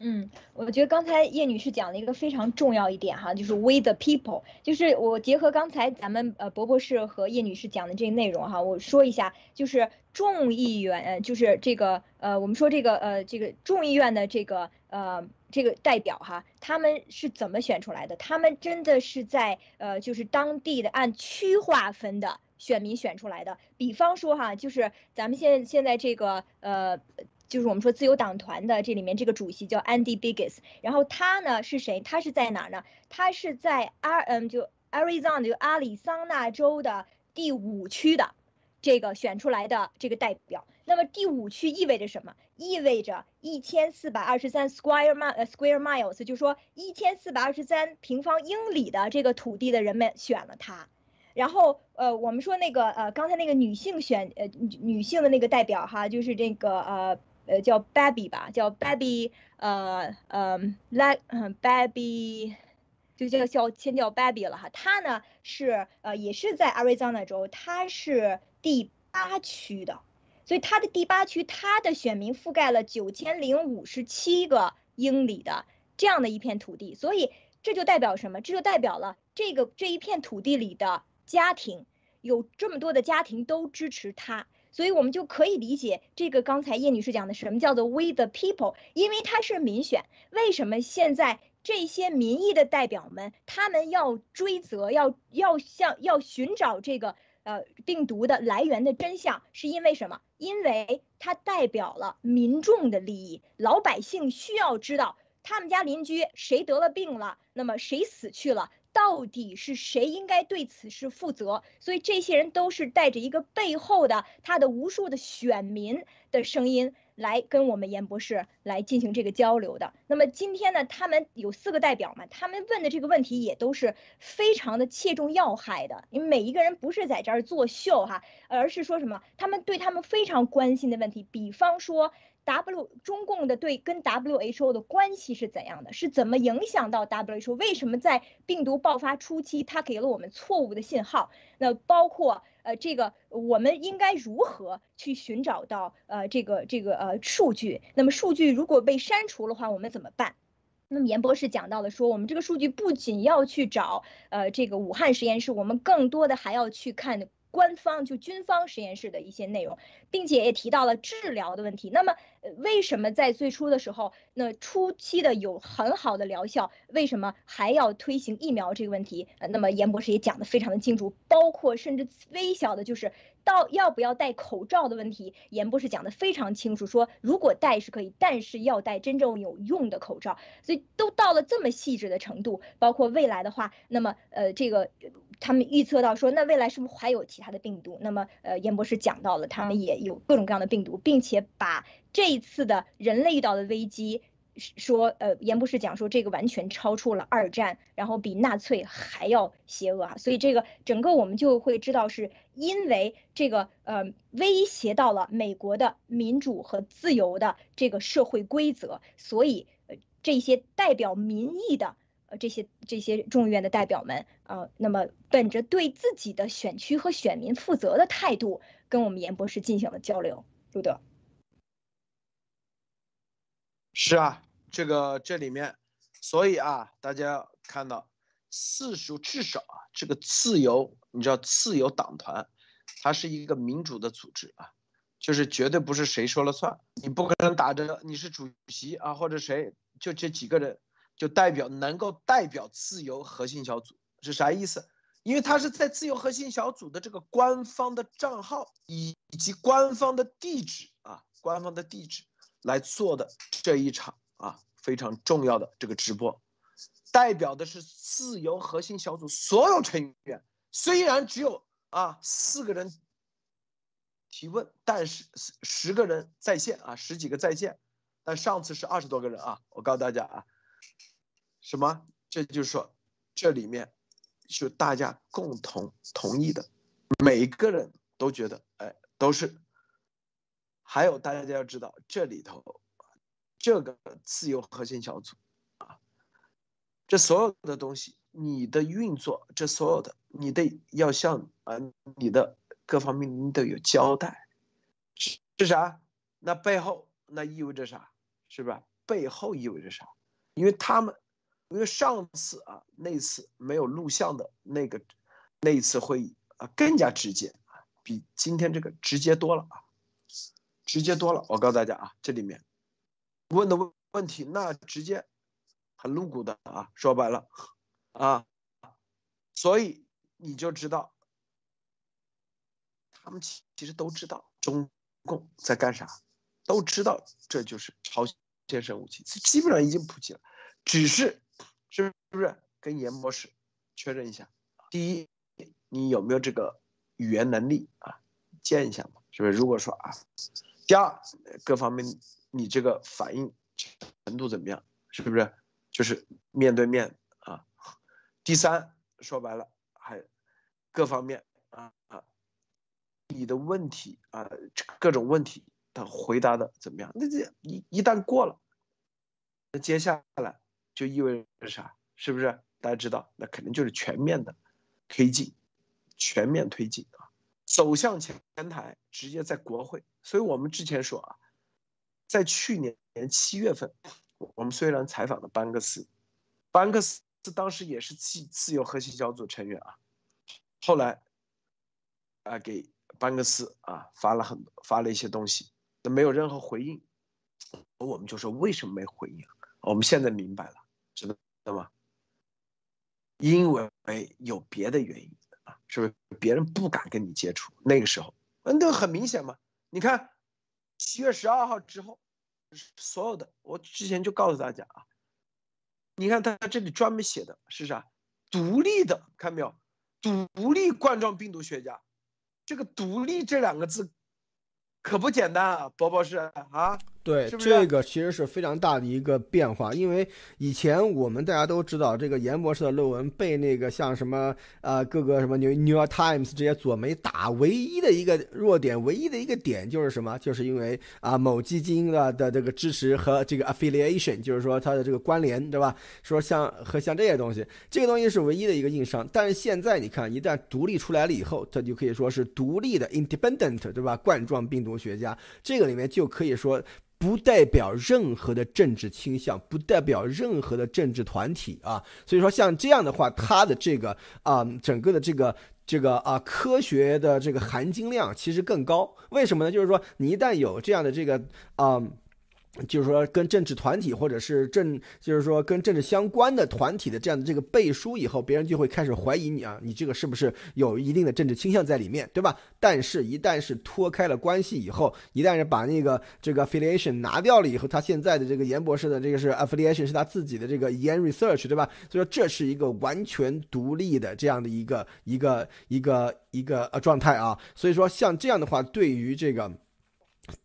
嗯，我觉得刚才叶女士讲了一个非常重要一点哈，就是 we the people，就是我结合刚才咱们呃博博士和叶女士讲的这个内容哈，我说一下，就是众议院，就是这个呃我们说这个呃这个众议院的这个呃这个代表哈，他们是怎么选出来的？他们真的是在呃就是当地的按区划分的选民选出来的。比方说哈，就是咱们现现在这个呃。就是我们说自由党团的这里面这个主席叫 Andy Biggs，然后他呢是谁？他是在哪儿呢？他是在阿嗯就 Arizona 就阿里桑那州的第五区的这个选出来的这个代表。那么第五区意味着什么？意味着一千四百二十三 square mile 呃 square miles，就是说一千四百二十三平方英里的这个土地的人们选了他。然后呃我们说那个呃刚才那个女性选呃女性的那个代表哈，就是这个呃。呃，叫 Baby 吧，叫 Baby，呃呃 like baby 就叫叫先叫 Baby 了哈。他呢是呃也是在 Arizona 州，他是第八区的，所以他的第八区，他的选民覆盖了九千零五十七个英里的这样的一片土地，所以这就代表什么？这就代表了这个这一片土地里的家庭有这么多的家庭都支持他。所以我们就可以理解这个刚才叶女士讲的什么叫做 we the people，因为它是民选。为什么现在这些民意的代表们他们要追责，要要向要寻找这个呃病毒的来源的真相？是因为什么？因为它代表了民众的利益，老百姓需要知道他们家邻居谁得了病了，那么谁死去了。到底是谁应该对此事负责？所以这些人都是带着一个背后的他的无数的选民的声音来跟我们严博士来进行这个交流的。那么今天呢，他们有四个代表嘛，他们问的这个问题也都是非常的切中要害的，因为每一个人不是在这儿作秀哈，而是说什么，他们对他们非常关心的问题，比方说。W 中共的对跟 WHO 的关系是怎样的？是怎么影响到 WHO？为什么在病毒爆发初期，它给了我们错误的信号？那包括呃，这个我们应该如何去寻找到呃这个这个呃数据？那么数据如果被删除的话，我们怎么办？那么严博士讲到了说，我们这个数据不仅要去找呃这个武汉实验室，我们更多的还要去看。官方就军方实验室的一些内容，并且也提到了治疗的问题。那么，为什么在最初的时候，那初期的有很好的疗效，为什么还要推行疫苗这个问题？呃，那么严博士也讲得非常的清楚，包括甚至微小的，就是到要不要戴口罩的问题，严博士讲得非常清楚，说如果戴是可以，但是要戴真正有用的口罩。所以都到了这么细致的程度，包括未来的话，那么呃这个。他们预测到说，那未来是不是还有其他的病毒？那么，呃，严博士讲到了，他们也有各种各样的病毒，并且把这一次的人类遇到的危机，说，呃，严博士讲说，这个完全超出了二战，然后比纳粹还要邪恶啊！所以这个整个我们就会知道，是因为这个，呃，威胁到了美国的民主和自由的这个社会规则，所以，呃，这些代表民意的呃。这些这些众议院的代表们，呃，那么本着对自己的选区和选民负责的态度，跟我们严博士进行了交流。路德，是啊，这个这里面，所以啊，大家看到，次数至少啊，这个自由，你知道，自由党团，它是一个民主的组织啊，就是绝对不是谁说了算，你不可能打着你是主席啊，或者谁，就这几个人。就代表能够代表自由核心小组是啥意思？因为他是在自由核心小组的这个官方的账号以以及官方的地址啊，官方的地址来做的这一场啊非常重要的这个直播，代表的是自由核心小组所有成员。虽然只有啊四个人提问，但是十个人在线啊，十几个在线，但上次是二十多个人啊，我告诉大家啊。什么？这就是说，这里面是大家共同同意的，每个人都觉得，哎，都是。还有大家要知道，这里头这个自由核心小组啊，这所有的东西，你的运作，这所有的，你得要向啊，你的各方面你都有交代，是是啥？那背后那意味着啥？是吧？背后意味着啥？因为他们。因为上次啊，那次没有录像的那个那一次会议啊，更加直接啊，比今天这个直接多了啊，直接多了。我告诉大家啊，这里面问的问问题那直接很露骨的啊，说白了啊，所以你就知道，他们其其实都知道中共在干啥，都知道这就是朝鲜生武器，基本上已经普及了，只是。是不是跟严博士确认一下？第一，你有没有这个语言能力啊？见一下嘛，是不是？如果说啊，第二，各方面你这个反应程度怎么样？是不是？就是面对面啊。第三，说白了，还各方面啊啊，你的问题啊，各种问题他回答的怎么样？那这一一旦过了，那接下来。就意味着啥？是不是？大家知道，那肯定就是全面的推进，全面推进啊，走向前台，直接在国会。所以我们之前说啊，在去年年七月份，我们虽然采访了班克斯，班克斯当时也是自自由核心小组成员啊，后来啊给班克斯啊发了很多发了一些东西，那没有任何回应，我们就说为什么没回应？我们现在明白了。知道吗？因为有别的原因，是不是？别人不敢跟你接触。那个时候，嗯，那很明显嘛。你看，七月十二号之后，所有的我之前就告诉大家啊，你看他这里专门写的是啥？独立的，看没有？独立冠状病毒学家，这个“独立”这两个字，可不简单啊，博博士啊。对，是是这个其实是非常大的一个变化，因为以前我们大家都知道，这个严博士的论文被那个像什么呃各个什么 New New York Times 这些左媒打，唯一的一个弱点，唯一的一个点就是什么？就是因为啊某基金的的这个支持和这个 affiliation，就是说它的这个关联，对吧？说像和像这些东西，这个东西是唯一的一个硬伤。但是现在你看，一旦独立出来了以后，它就可以说是独立的 independent，对吧？冠状病毒学家，这个里面就可以说。不代表任何的政治倾向，不代表任何的政治团体啊，所以说像这样的话，他的这个啊、整个的这个这个啊、科学的这个含金量其实更高。为什么呢？就是说你一旦有这样的这个啊。就是说，跟政治团体或者是政，就是说跟政治相关的团体的这样的这个背书以后，别人就会开始怀疑你啊，你这个是不是有一定的政治倾向在里面，对吧？但是，一旦是脱开了关系以后，一旦是把那个这个 affiliation 拿掉了以后，他现在的这个严博士的这个是 affiliation 是他自己的这个研 research，对吧？所以说这是一个完全独立的这样的一个一个一个一个呃状态啊。所以说像这样的话，对于这个。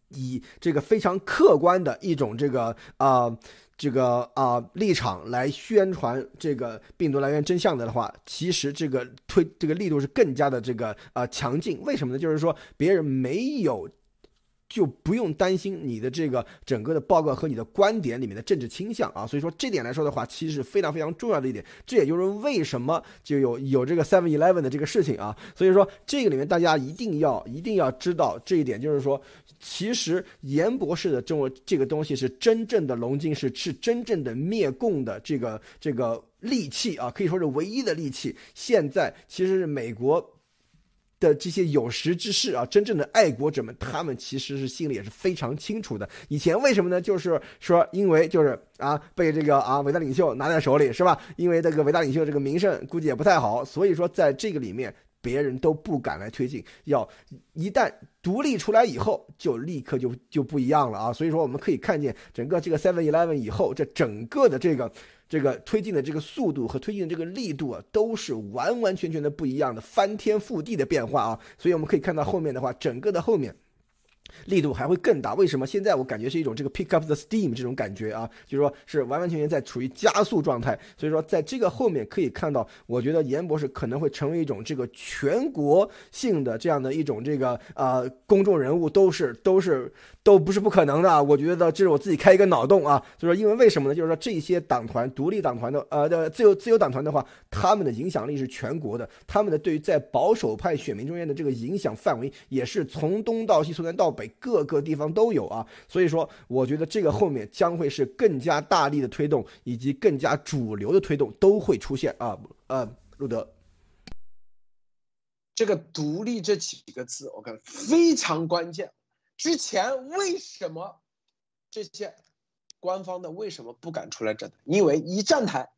以这个非常客观的一种这个啊、这个啊、立场来宣传这个病毒来源真相的话，其实这个推这个力度是更加的这个啊、呃强劲。为什么呢？就是说别人没有。就不用担心你的这个整个的报告和你的观点里面的政治倾向啊，所以说这点来说的话，其实是非常非常重要的一点。这也就是为什么就有有这个 Seven Eleven 的这个事情啊，所以说这个里面大家一定要一定要知道这一点，就是说，其实严博士的这种这个东西是真正的龙金是是真正的灭共的这个这个利器啊，可以说是唯一的利器。现在其实是美国。的这些有识之士啊，真正的爱国者们，他们其实是心里也是非常清楚的。以前为什么呢？就是说，因为就是啊，被这个啊伟大领袖拿在手里，是吧？因为这个伟大领袖这个名声估计也不太好，所以说在这个里面，别人都不敢来推进。要一旦独立出来以后，就立刻就就不一样了啊！所以说，我们可以看见整个这个 Seven Eleven 以后，这整个的这个。这个推进的这个速度和推进的这个力度啊，都是完完全全的不一样的，翻天覆地的变化啊！所以我们可以看到后面的话，整个的后面。力度还会更大，为什么？现在我感觉是一种这个 pick up the steam 这种感觉啊，就是说是完完全全在处于加速状态。所以说，在这个后面可以看到，我觉得严博士可能会成为一种这个全国性的这样的一种这个呃公众人物，都是都是都不是不可能的。我觉得这是我自己开一个脑洞啊，就是说因为为什么呢？就是说这些党团、独立党团的呃的自由自由党团的话，他们的影响力是全国的，他们的对于在保守派选民中间的这个影响范围也是从东到西、从南到北。各个地方都有啊，所以说我觉得这个后面将会是更加大力的推动，以及更加主流的推动都会出现啊。呃，路德，这个“独立”这几个字，我看非常关键。之前为什么这些官方的为什么不敢出来站台？因为一站台，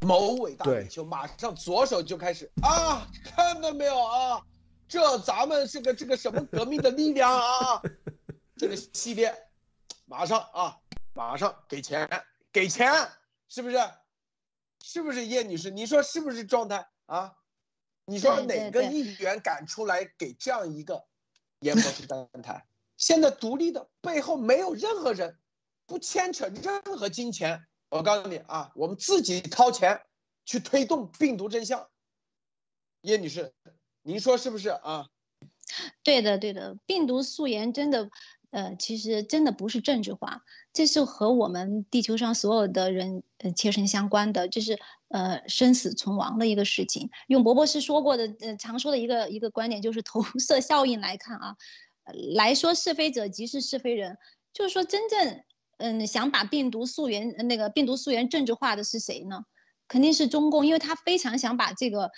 某伟大领袖马上左手就开始啊，看到没有啊？这咱们是个这个什么革命的力量啊！这个系列，马上啊，马上给钱，给钱，是不是？是不是叶女士？你说是不是状态啊？你说哪个议员敢出来给这样一个严博士站台？现在独立的背后没有任何人，不牵扯任何金钱。我告诉你啊，我们自己掏钱去推动病毒真相。叶女士。您说是不是啊？对的，对的，病毒溯源真的，呃，其实真的不是政治化，这是和我们地球上所有的人呃切身相关的，这是呃生死存亡的一个事情。用博博士说过的，呃，常说的一个一个观点就是投射效应来看啊，来说是非者即是是非人，就是说真正嗯想把病毒溯源那个病毒溯源政治化的是谁呢？肯定是中共，因为他非常想把这个。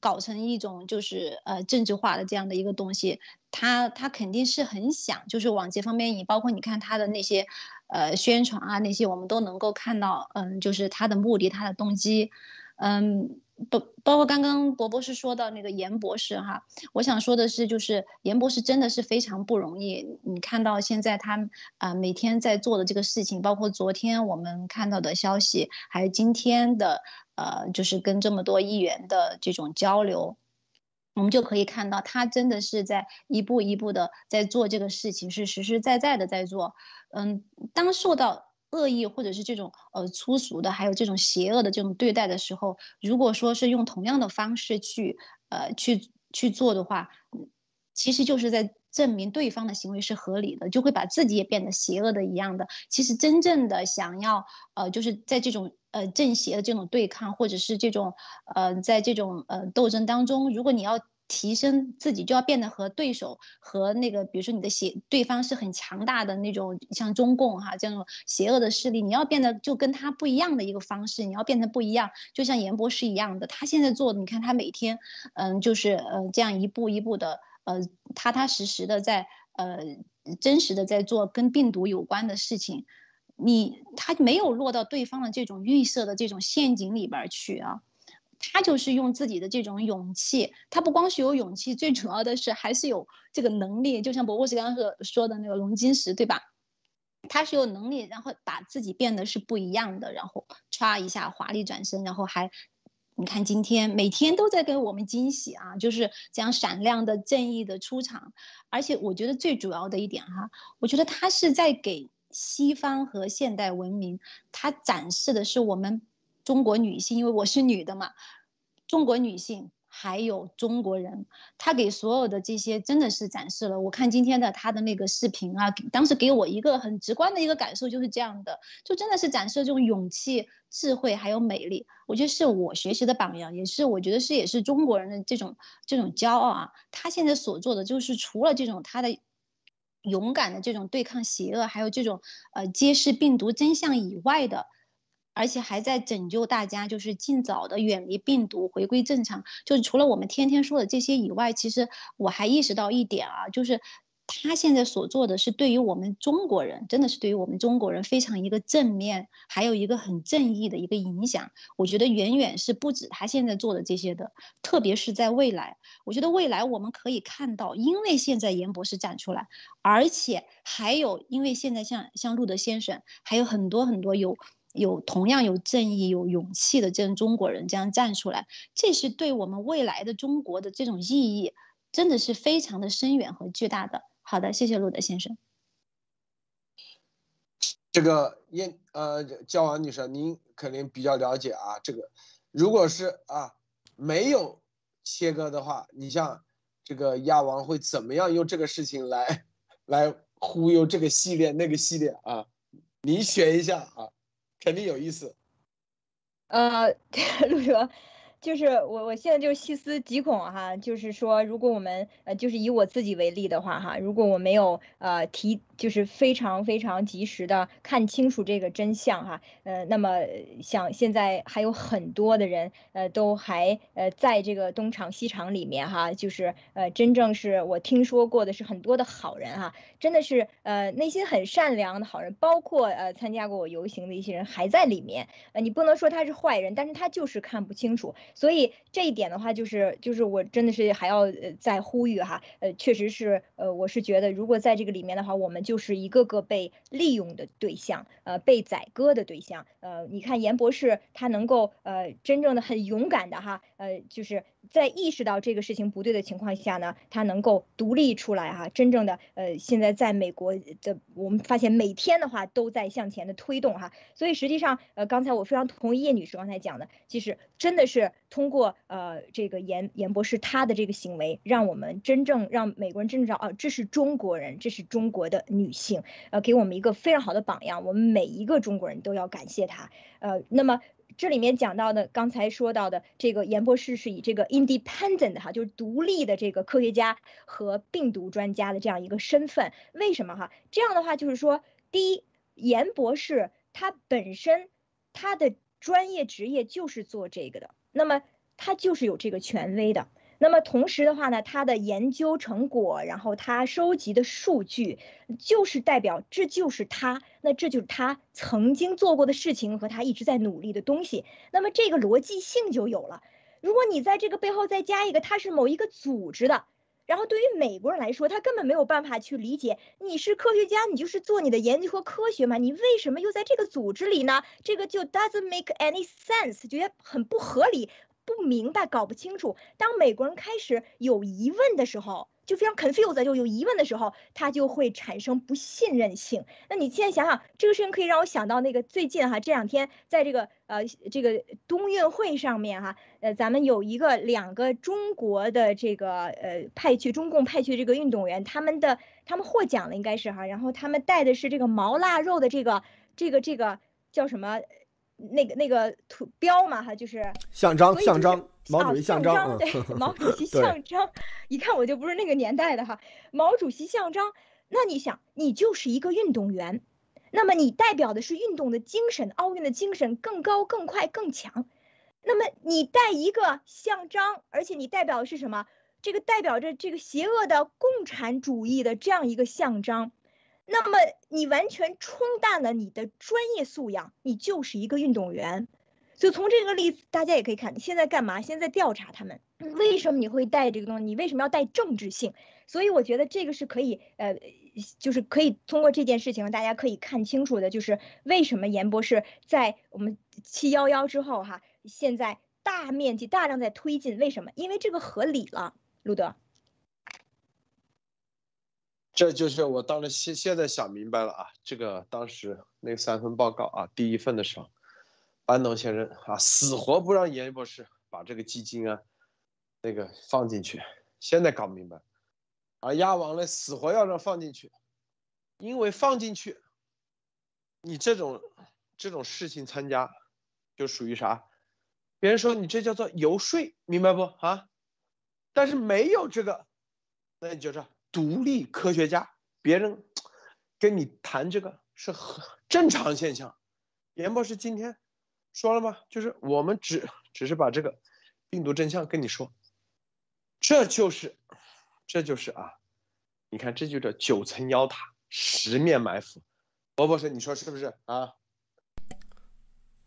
搞成一种就是呃政治化的这样的一个东西，他他肯定是很想就是往这方面引，包括你看他的那些呃宣传啊那些，我们都能够看到，嗯，就是他的目的、他的动机，嗯，包包括刚刚博博士说到那个严博士哈，我想说的是，就是严博士真的是非常不容易，你看到现在他啊、每天在做的这个事情，包括昨天我们看到的消息，还有今天的。呃，就是跟这么多议员的这种交流，我们就可以看到，他真的是在一步一步的在做这个事情，是实实在在的在做。嗯，当受到恶意或者是这种呃粗俗的，还有这种邪恶的这种对待的时候，如果说是用同样的方式去呃去去做的话，其实就是在证明对方的行为是合理的，就会把自己也变得邪恶的一样的。其实真正的想要呃就是在这种。呃，正邪的这种对抗，或者是这种，呃，在这种呃斗争当中，如果你要提升自己，就要变得和对手和那个，比如说你的邪对方是很强大的那种，像中共哈这种邪恶的势力，你要变得就跟他不一样的一个方式，你要变得不一样，就像严博士一样的，他现在做的，你看他每天，嗯，就是呃这样一步一步的，呃，踏踏实实的在呃真实的在做跟病毒有关的事情。你他没有落到对方的这种预设的这种陷阱里边去啊，他就是用自己的这种勇气，他不光是有勇气，最主要的是还是有这个能力。就像博博士刚刚说说的那个龙金石，对吧？他是有能力，然后把自己变得是不一样的，然后歘一下华丽转身，然后还你看今天每天都在给我们惊喜啊，就是这样闪亮的正义的出场。而且我觉得最主要的一点哈，我觉得他是在给。西方和现代文明，他展示的是我们中国女性，因为我是女的嘛，中国女性还有中国人，她给所有的这些真的是展示了。我看今天的她的那个视频啊，当时给我一个很直观的一个感受就是这样的，就真的是展示了这种勇气、智慧还有美丽。我觉得是我学习的榜样，也是我觉得是也是中国人的这种这种骄傲啊。他现在所做的就是除了这种他的。勇敢的这种对抗邪恶，还有这种呃揭示病毒真相以外的，而且还在拯救大家，就是尽早的远离病毒，回归正常。就是除了我们天天说的这些以外，其实我还意识到一点啊，就是。他现在所做的是对于我们中国人，真的是对于我们中国人非常一个正面，还有一个很正义的一个影响。我觉得远远是不止他现在做的这些的，特别是在未来，我觉得未来我们可以看到，因为现在严博士站出来，而且还有因为现在像像路德先生，还有很多很多有有同样有正义、有勇气的这样中国人这样站出来，这是对我们未来的中国的这种意义，真的是非常的深远和巨大的。好的，谢谢路德先生。这个燕呃，焦王女士，您肯定比较了解啊。这个如果是啊没有切割的话，你像这个亚王会怎么样用这个事情来来忽悠这个系列那个系列啊？你选一下啊，肯定有意思。呃，陆哥。就是我，我现在就细思极恐哈，就是说，如果我们呃，就是以我自己为例的话哈，如果我没有呃提。就是非常非常及时的看清楚这个真相哈，呃，那么像现在还有很多的人，呃，都还呃在这个东厂西厂里面哈，就是呃真正是我听说过的是很多的好人哈，真的是呃内心很善良的好人，包括呃参加过我游行的一些人还在里面，呃你不能说他是坏人，但是他就是看不清楚，所以这一点的话就是就是我真的是还要再呼吁哈，呃确实是呃我是觉得如果在这个里面的话，我们就是一个个被利用的对象，呃，被宰割的对象，呃，你看严博士他能够呃真正的很勇敢的哈，呃，就是在意识到这个事情不对的情况下呢，他能够独立出来哈，真正的呃现在在美国的我们发现每天的话都在向前的推动哈，所以实际上呃刚才我非常同意叶女士刚才讲的，其实真的是通过呃这个严严博士他的这个行为，让我们真正让美国人真正知道啊，这是中国人，这是中国的女性。呃，给我们一个非常好的榜样，我们每一个中国人都要感谢他。呃，那么这里面讲到的，刚才说到的这个严博士是以这个 independent 哈，就是独立的这个科学家和病毒专家的这样一个身份，为什么哈？这样的话就是说，第一，严博士他本身他的专业职业就是做这个的，那么他就是有这个权威的。那么同时的话呢，他的研究成果，然后他收集的数据，就是代表这就是他，那这就是他曾经做过的事情和他一直在努力的东西。那么这个逻辑性就有了。如果你在这个背后再加一个他是某一个组织的，然后对于美国人来说，他根本没有办法去理解，你是科学家，你就是做你的研究和科学嘛，你为什么又在这个组织里呢？这个就 doesn't make any sense，觉得很不合理。不明白、搞不清楚。当美国人开始有疑问的时候，就非常 confused，就有疑问的时候，他就会产生不信任性。那你现在想想，这个事情可以让我想到那个最近哈，这两天在这个呃这个冬运会上面哈，呃咱们有一个两个中国的这个呃派去中共派去这个运动员，他们的他们获奖了应该是哈，然后他们带的是这个毛腊肉的这个这个这个叫什么？那个那个图标嘛哈，就是象章象章，毛主席象章，对，毛主席 象章，一看我就不是那个年代的哈，毛主席象章，那你想，你就是一个运动员，那么你代表的是运动的精神，奥运的精神更高、更快、更强，那么你带一个象章，而且你代表的是什么？这个代表着这个邪恶的共产主义的这样一个象征。那么你完全冲淡了你的专业素养，你就是一个运动员。所以从这个例子，大家也可以看，现在干嘛？现在调查他们，为什么你会带这个东西？你为什么要带政治性？所以我觉得这个是可以，呃，就是可以通过这件事情，大家可以看清楚的，就是为什么严博士在我们七幺幺之后，哈，现在大面积、大量在推进，为什么？因为这个合理了，路德。这就是我当时现现在想明白了啊，这个当时那三份报告啊，第一份的时候，班农先生啊死活不让严博士把这个基金啊那个放进去，现在搞明白，而鸭王呢死活要让放进去，因为放进去，你这种这种事情参加就属于啥？别人说你这叫做游说，明白不啊？但是没有这个，那你就这。独立科学家，别人跟你谈这个是很正常现象。严博士今天说了吗？就是我们只只是把这个病毒真相跟你说，这就是这就是啊，你看这就叫九层妖塔，十面埋伏。罗博士，你说是不是啊？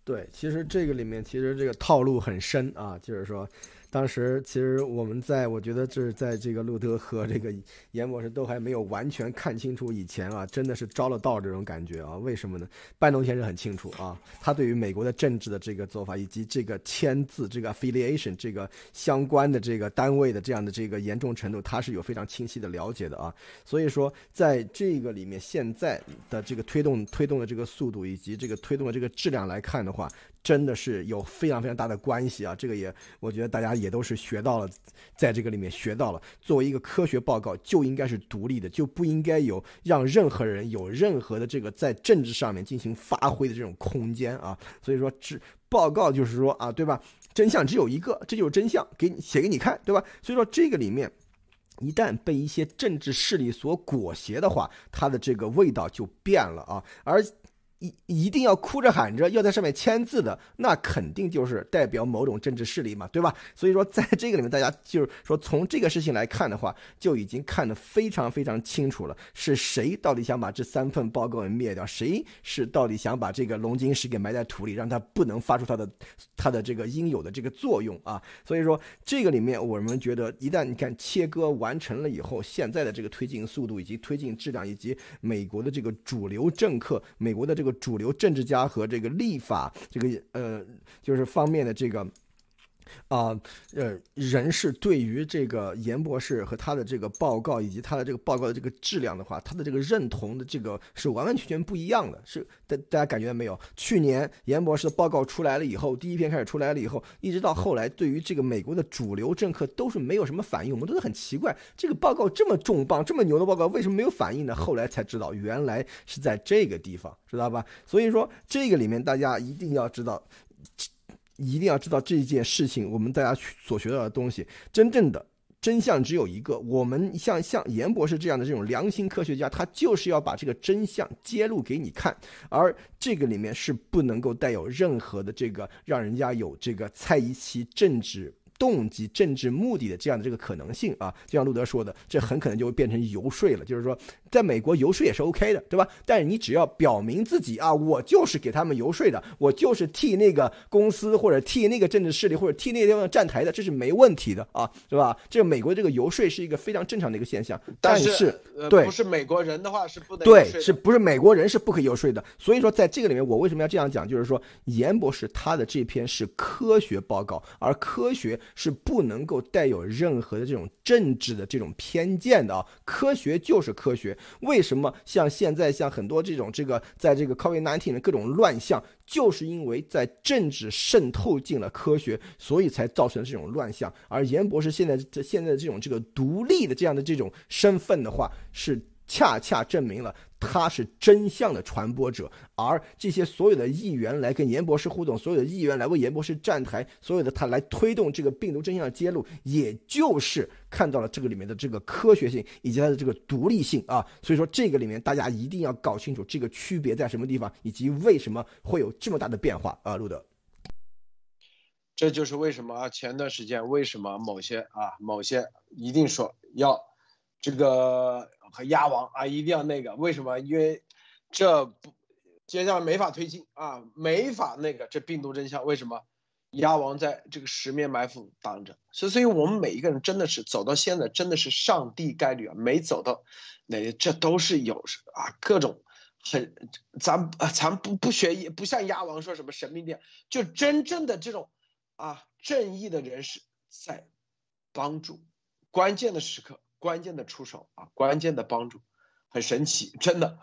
对，其实这个里面其实这个套路很深啊，就是说。当时其实我们在，我觉得这是在这个路德和这个严博士都还没有完全看清楚以前啊，真的是招了道这种感觉啊？为什么呢？拜登先生很清楚啊，他对于美国的政治的这个做法以及这个签字、这个 affiliation 这个相关的这个单位的这样的这个严重程度，他是有非常清晰的了解的啊。所以说，在这个里面，现在的这个推动推动的这个速度以及这个推动的这个质量来看的话。真的是有非常非常大的关系啊！这个也，我觉得大家也都是学到了，在这个里面学到了。作为一个科学报告，就应该是独立的，就不应该有让任何人有任何的这个在政治上面进行发挥的这种空间啊！所以说，只报告就是说啊，对吧？真相只有一个，这就是真相，给你写给你看，对吧？所以说，这个里面一旦被一些政治势力所裹挟的话，它的这个味道就变了啊！而一一定要哭着喊着要在上面签字的，那肯定就是代表某种政治势力嘛，对吧？所以说，在这个里面，大家就是说，从这个事情来看的话，就已经看得非常非常清楚了，是谁到底想把这三份报告给灭掉？谁是到底想把这个龙晶石给埋在土里，让它不能发出它的它的这个应有的这个作用啊？所以说，这个里面我们觉得，一旦你看切割完成了以后，现在的这个推进速度以及推进质量，以及美国的这个主流政客，美国的这个。主流政治家和这个立法这个呃，就是方面的这个。啊，呃，人是对于这个严博士和他的这个报告以及他的这个报告的这个质量的话，他的这个认同的这个是完完全全不一样的。是大大家感觉到没有？去年严博士的报告出来了以后，第一篇开始出来了以后，一直到后来，对于这个美国的主流政客都是没有什么反应。我们都是很奇怪，这个报告这么重磅、这么牛的报告，为什么没有反应呢？后来才知道，原来是在这个地方，知道吧？所以说，这个里面大家一定要知道。一定要知道这件事情，我们大家所学到的东西，真正的真相只有一个。我们像像严博士这样的这种良心科学家，他就是要把这个真相揭露给你看，而这个里面是不能够带有任何的这个让人家有这个猜疑其政治。动机、政治目的的这样的这个可能性啊。就像路德说的，这很可能就会变成游说了。就是说，在美国游说也是 OK 的，对吧？但是你只要表明自己啊，我就是给他们游说的，我就是替那个公司或者替那个政治势力或者替那个地方站台的，这是没问题的啊，是吧？这个美国这个游说是一个非常正常的一个现象。但是，对，不是美国人的话是不能对，是不是美国人是不可以游说的？所以说，在这个里面，我为什么要这样讲？就是说，严博士他的这篇是科学报告，而科学是不能够带有任何的这种政治的这种偏见的啊。科学就是科学。为什么像现在像很多这种这个在这个 COVID nineteen 的各种乱象，就是因为在政治渗透进了科学，所以才造成这种乱象。而严博士现在这现在这种这个独立的这样的这种身份的话，是。恰恰证明了他是真相的传播者，而这些所有的议员来跟严博士互动，所有的议员来为严博士站台，所有的他来推动这个病毒真相的揭露，也就是看到了这个里面的这个科学性以及它的这个独立性啊。所以说这个里面大家一定要搞清楚这个区别在什么地方，以及为什么会有这么大的变化啊，路德。这就是为什么啊？前段时间为什么某些啊某些一定说要这个。和鸭王啊，一定要那个，为什么？因为这不接下来没法推进啊，没法那个这病毒真相为什么？鸭王在这个十面埋伏挡着，所以所以我们每一个人真的是走到现在真的是上帝概率啊，没走到那这都是有啊各种很咱啊咱不不学不像鸭王说什么神秘店，就真正的这种啊正义的人士在帮助关键的时刻。关键的出手啊，关键的帮助，很神奇，真的。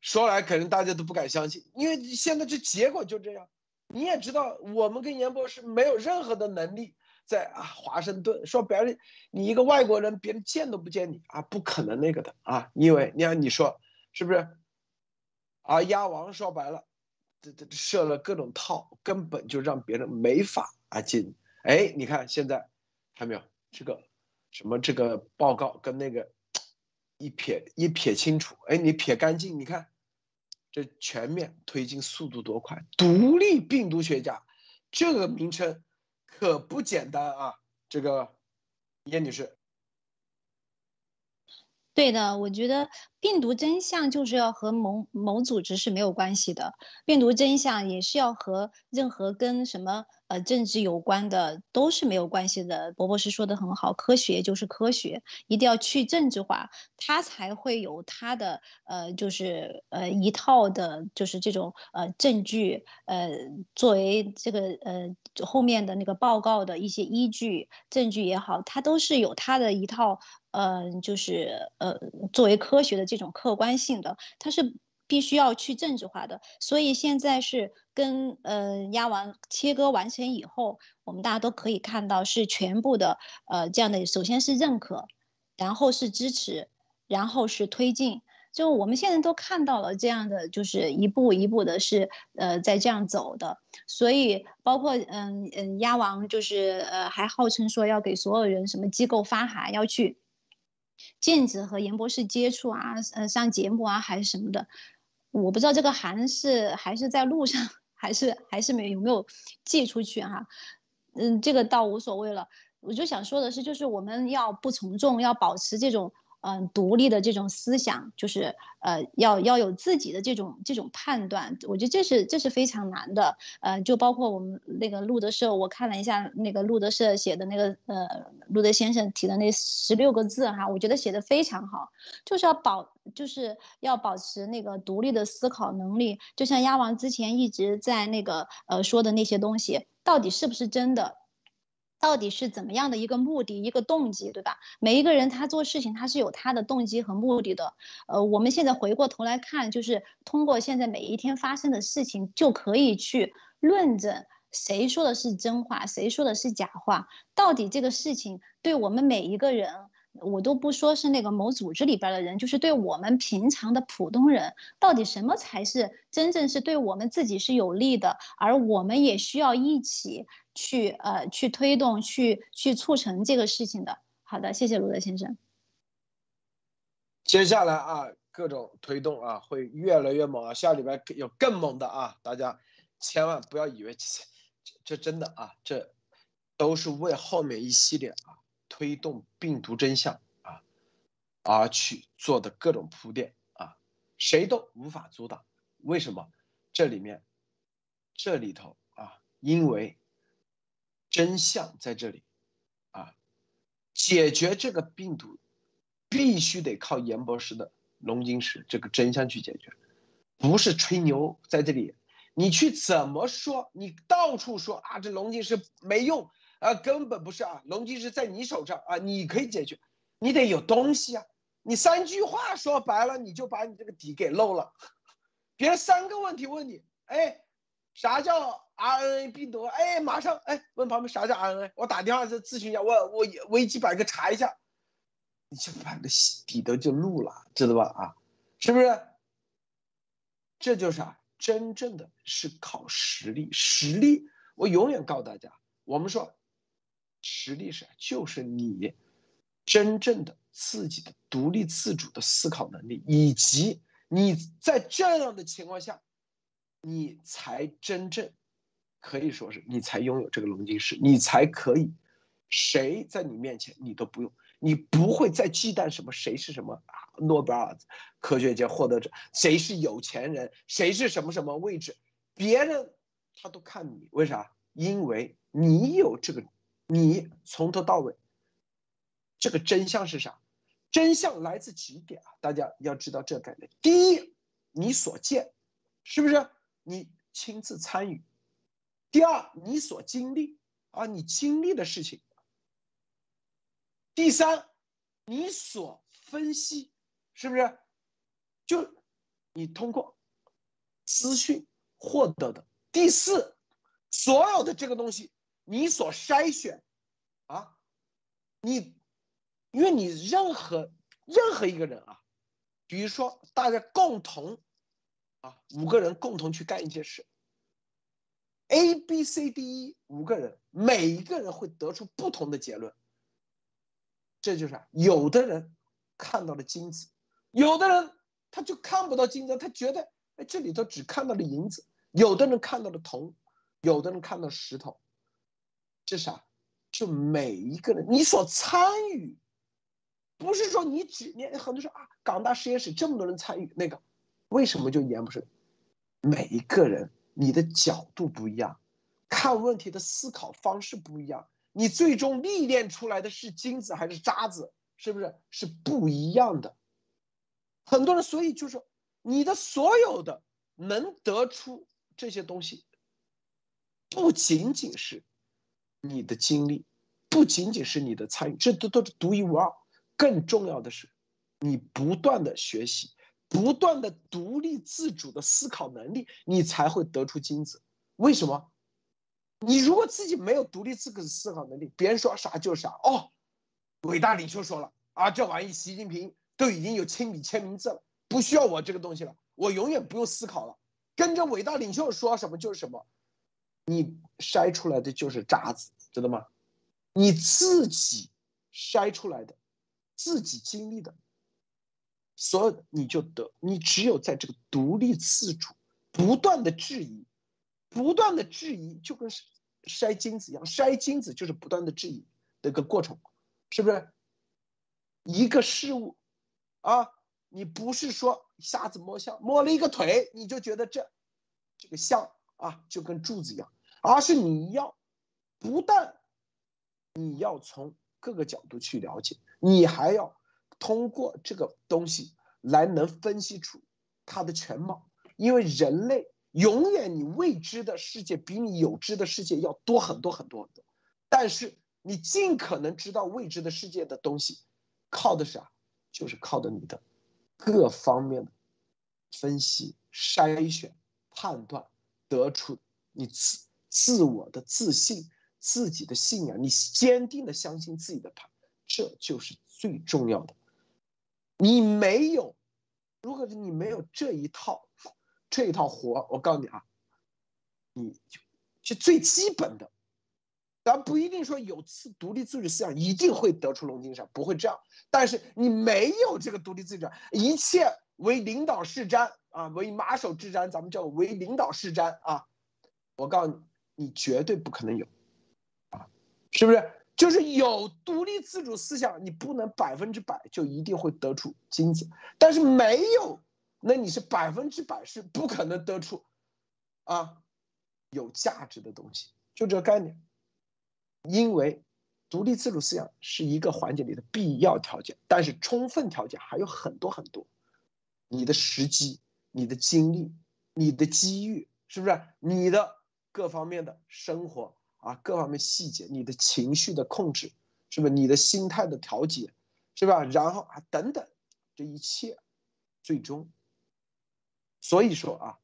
说来可能大家都不敢相信，因为现在这结果就这样。你也知道，我们跟严博士没有任何的能力在啊华盛顿说别人，你一个外国人，别人见都不见你啊，不可能那个的啊。因为你看你说是不是？啊，鸭王说白了，这这设了各种套，根本就让别人没法啊进。哎，你看现在看没有这个？什么这个报告跟那个一撇一撇清楚，哎，你撇干净，你看这全面推进速度多快！独立病毒学家这个名称可不简单啊！这个叶女士，对的，我觉得病毒真相就是要和某某组织是没有关系的，病毒真相也是要和任何跟什么。呃，政治有关的都是没有关系的。博博士说的很好，科学就是科学，一定要去政治化，它才会有它的呃，就是呃一套的，就是这种呃证据，呃作为这个呃后面的那个报告的一些依据证据也好，它都是有它的一套呃，就是呃作为科学的这种客观性的，它是。必须要去政治化的，所以现在是跟呃压完切割完成以后，我们大家都可以看到是全部的呃这样的，首先是认可，然后是支持，然后是推进，就我们现在都看到了这样的，就是一步一步的是呃在这样走的，所以包括嗯嗯鸭王就是呃还号称说要给所有人什么机构发函要去禁止和严博士接触啊，呃上节目啊还是什么的。我不知道这个函是还是在路上，还是还是没有没有寄出去哈，嗯，这个倒无所谓了。我就想说的是，就是我们要不从众，要保持这种。嗯，独立的这种思想，就是呃，要要有自己的这种这种判断，我觉得这是这是非常难的。呃，就包括我们那个路德社，我看了一下那个路德社写的那个呃，路德先生提的那十六个字哈，我觉得写的非常好，就是要保就是要保持那个独立的思考能力。就像鸭王之前一直在那个呃说的那些东西，到底是不是真的？到底是怎么样的一个目的、一个动机，对吧？每一个人他做事情他是有他的动机和目的的。呃，我们现在回过头来看，就是通过现在每一天发生的事情，就可以去论证谁说的是真话，谁说的是假话。到底这个事情对我们每一个人。我都不说是那个某组织里边的人，就是对我们平常的普通人，到底什么才是真正是对我们自己是有利的，而我们也需要一起去呃去推动、去去促成这个事情的。好的，谢谢罗德先生。接下来啊，各种推动啊会越来越猛啊，下礼拜有更猛的啊，大家千万不要以为这这真的啊这。都是为后面一系列啊推动病毒真相啊而去做的各种铺垫啊，谁都无法阻挡。为什么？这里面，这里头啊，因为真相在这里啊，解决这个病毒必须得靠严博士的龙晶石这个真相去解决，不是吹牛在这里。你去怎么说？你到处说啊，这龙晶石没用啊，根本不是啊，龙晶石在你手上啊，你可以解决，你得有东西啊。你三句话说白了，你就把你这个底给漏了。别人三个问题问你，哎，啥叫 RNA 病毒？哎，马上哎问旁边啥叫 RNA？我打电话去咨询一下，我我维基百科查一下，你就把个底都就露了，知道吧？啊，是不是？这就是啊。真正的是靠实力，实力我永远告诉大家，我们说，实力是就是你真正的自己的独立自主的思考能力，以及你在这样的情况下，你才真正可以说是你才拥有这个龙晶石，你才可以，谁在你面前你都不用。你不会再忌惮什么？谁是什么？诺贝尔科学家获得者？谁是有钱人？谁是什么什么位置？别人他都看你，为啥？因为你有这个，你从头到尾，这个真相是啥？真相来自几点啊？大家要知道这概念。第一，你所见，是不是？你亲自参与。第二，你所经历啊，你经历的事情。第三，你所分析是不是就你通过资讯获得的？第四，所有的这个东西你所筛选啊，你因为你任何任何一个人啊，比如说大家共同啊五个人共同去干一件事，A B C D E 五个人，每一个人会得出不同的结论。这就是啊有的人看到了金子，有的人他就看不到金子，他觉得哎这里头只看到了银子。有的人看到了铜，有的人看到石头。这啥？就每一个人你所参与，不是说你只你很多说啊，港大实验室这么多人参与那个，为什么就严不顺？每一个人你的角度不一样，看问题的思考方式不一样。你最终历练出来的是金子还是渣子？是不是是不一样的？很多人所以就是你的所有的能得出这些东西，不仅仅是你的经历，不仅仅是你的参与，这都都是独一无二。更重要的是，你不断的学习，不断的独立自主的思考能力，你才会得出金子。为什么？你如果自己没有独立自主的思考能力，别人说啥就啥哦。伟大领袖说了啊，这玩意习近平都已经有亲笔签名字了，不需要我这个东西了，我永远不用思考了，跟着伟大领袖说什么就是什么。你筛出来的就是渣子，知道吗？你自己筛出来的，自己经历的，所有的你就得，你只有在这个独立自主、不断的质疑。不断的质疑就跟筛金子一样，筛金子就是不断的质疑的一个过程，是不是？一个事物啊，你不是说瞎子摸象，摸了一个腿你就觉得这这个象啊就跟柱子一样，而是你要不但你要从各个角度去了解，你还要通过这个东西来能分析出它的全貌，因为人类。永远，你未知的世界比你有知的世界要多很多很多很多，但是你尽可能知道未知的世界的东西，靠的是啥？就是靠的你的各方面的分析、筛选、判断，得出你自自我的自信、自己的信仰，你坚定的相信自己的判，这就是最重要的。你没有，如果是你没有这一套。这一套活，我告诉你啊，你就就最基本的，咱不一定说有自独立自主思想一定会得出龙精神，不会这样。但是你没有这个独立自主，一切为领导是瞻啊，为马首是瞻，咱们叫为领导是瞻啊。我告诉你，你绝对不可能有啊，是不是？就是有独立自主思想，你不能百分之百就一定会得出金子，但是没有，那你是百分之百是不可能得出啊有价值的东西，就这个概念。因为独立自主思想是一个环节里的必要条件，但是充分条件还有很多很多，你的时机、你的精力、你的机遇，是不是？你的各方面的生活。啊，各方面细节，你的情绪的控制，是不？你的心态的调节，是吧？然后啊，等等，这一切，最终，所以说啊，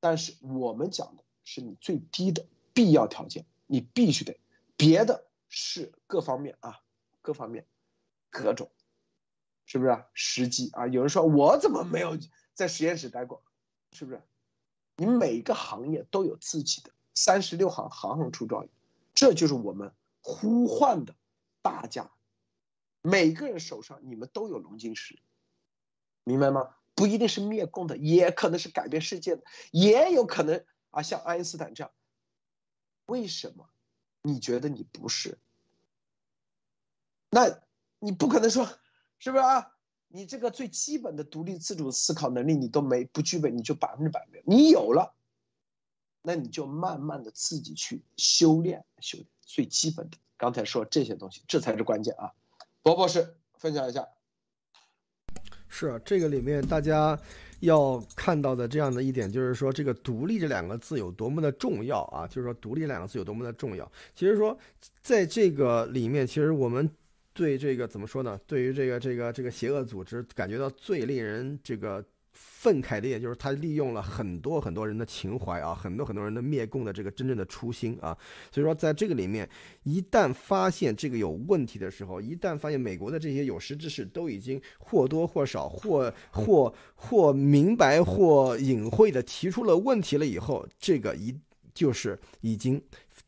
但是我们讲的是你最低的必要条件，你必须得，别的是各方面啊，各方面，各种，是不是？啊实际啊，有人说我怎么没有在实验室待过，是不是？你每个行业都有自己的。三十六行，行行出状元，这就是我们呼唤的大家。每个人手上，你们都有龙晶石，明白吗？不一定是灭共的，也可能是改变世界的，也有可能啊，像爱因斯坦这样。为什么？你觉得你不是？那你不可能说，是不是啊？你这个最基本的独立自主思考能力你都没不具备，你就百分之百没有。你有了。那你就慢慢的自己去修炼，修炼最基本的。刚才说这些东西，这才是关键啊！博博士分享一下。是这个里面大家要看到的这样的一点，就是说这个“独立”这两个字有多么的重要啊！就是说“独立”两个字有多么的重要。其实说在这个里面，其实我们对这个怎么说呢？对于这个这个这个邪恶组织，感觉到最令人这个。愤慨的，也就是他利用了很多很多人的情怀啊，很多很多人的灭共的这个真正的初心啊，所以说在这个里面，一旦发现这个有问题的时候，一旦发现美国的这些有识之士都已经或多或少或或或明白或隐晦的提出了问题了以后，这个一就是已经。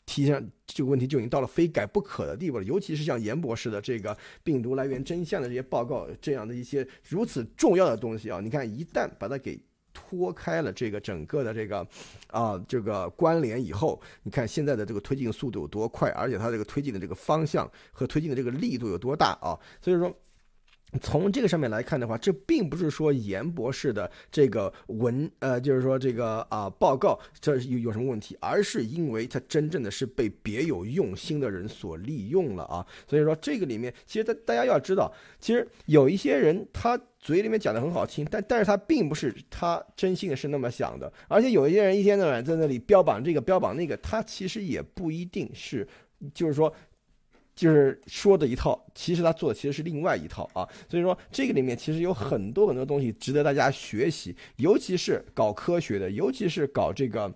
提上这个问题就已经到了非改不可的地步了，尤其是像严博士的这个病毒来源真相的这些报告，这样的一些如此重要的东西啊，你看一旦把它给脱开了这个整个的这个啊这个关联以后，你看现在的这个推进速度有多快，而且它这个推进的这个方向和推进的这个力度有多大啊，所以说。从这个上面来看的话，这并不是说严博士的这个文，呃，就是说这个啊报告这有有什么问题，而是因为他真正的是被别有用心的人所利用了啊。所以说这个里面，其实大大家要知道，其实有一些人他嘴里面讲的很好听，但但是他并不是他真心的是那么想的，而且有一些人一天到晚在那里标榜这个标榜那个，他其实也不一定是，就是说。就是说的一套，其实他做的其实是另外一套啊，所以说这个里面其实有很多很多东西值得大家学习，尤其是搞科学的，尤其是搞这个，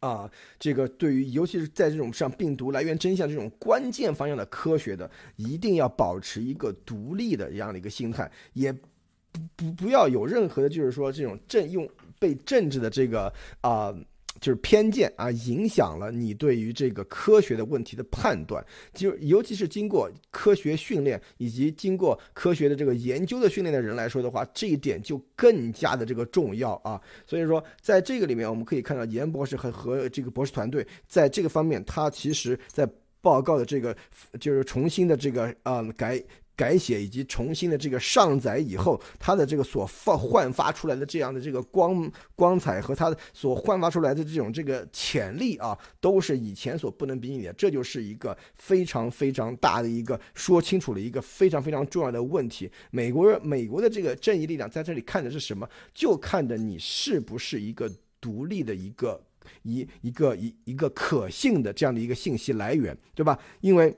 啊，这个对于尤其是在这种像病毒来源真相这种关键方向的科学的，一定要保持一个独立的这样的一个心态，也不不不要有任何的，就是说这种政用被政治的这个啊。就是偏见啊，影响了你对于这个科学的问题的判断。就尤其是经过科学训练以及经过科学的这个研究的训练的人来说的话，这一点就更加的这个重要啊。所以说，在这个里面，我们可以看到严博士和和这个博士团队在这个方面，他其实在报告的这个就是重新的这个啊改。改写以及重新的这个上载以后，它的这个所放焕发出来的这样的这个光光彩和它所焕发出来的这种这个潜力啊，都是以前所不能比拟的。这就是一个非常非常大的一个说清楚了一个非常非常重要的问题。美国美国的这个正义力量在这里看的是什么？就看的你是不是一个独立的一个一一个一一个可信的这样的一个信息来源，对吧？因为。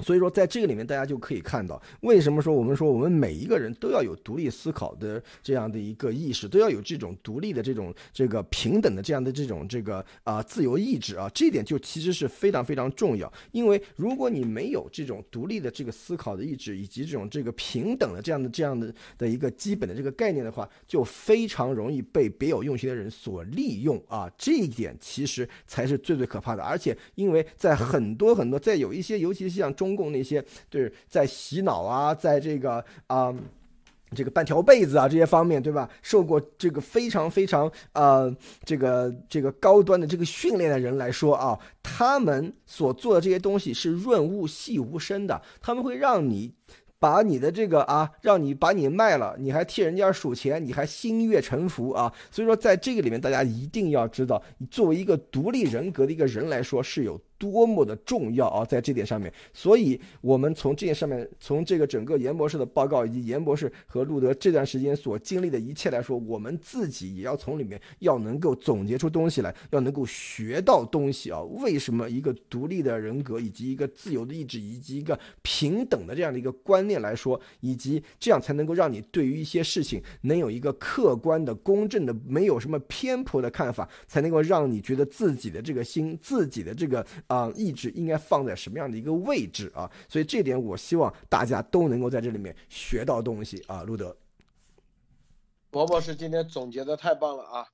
所以说，在这个里面，大家就可以看到，为什么说我们说我们每一个人都要有独立思考的这样的一个意识，都要有这种独立的这种这个平等的这样的这种这个啊自由意志啊，这一点就其实是非常非常重要。因为如果你没有这种独立的这个思考的意志，以及这种这个平等的这样的这样的的一个基本的这个概念的话，就非常容易被别有用心的人所利用啊。这一点其实才是最最可怕的。而且，因为在很多很多，在有一些，尤其是像。中共那些就是在洗脑啊，在这个啊，这个半条被子啊，这些方面，对吧？受过这个非常非常呃，这个这个高端的这个训练的人来说啊，他们所做的这些东西是润物细无声的，他们会让你。把你的这个啊，让你把你卖了，你还替人家数钱，你还心悦诚服啊！所以说，在这个里面，大家一定要知道，作为一个独立人格的一个人来说，是有。多么的重要啊，在这点上面，所以我们从这件上面，从这个整个严博士的报告以及严博士和路德这段时间所经历的一切来说，我们自己也要从里面要能够总结出东西来，要能够学到东西啊。为什么一个独立的人格，以及一个自由的意志，以及一个平等的这样的一个观念来说，以及这样才能够让你对于一些事情能有一个客观的、公正的、没有什么偏颇的看法，才能够让你觉得自己的这个心，自己的这个。啊，意志应该放在什么样的一个位置啊？所以这点我希望大家都能够在这里面学到东西啊。路德，博博士今天总结的太棒了啊！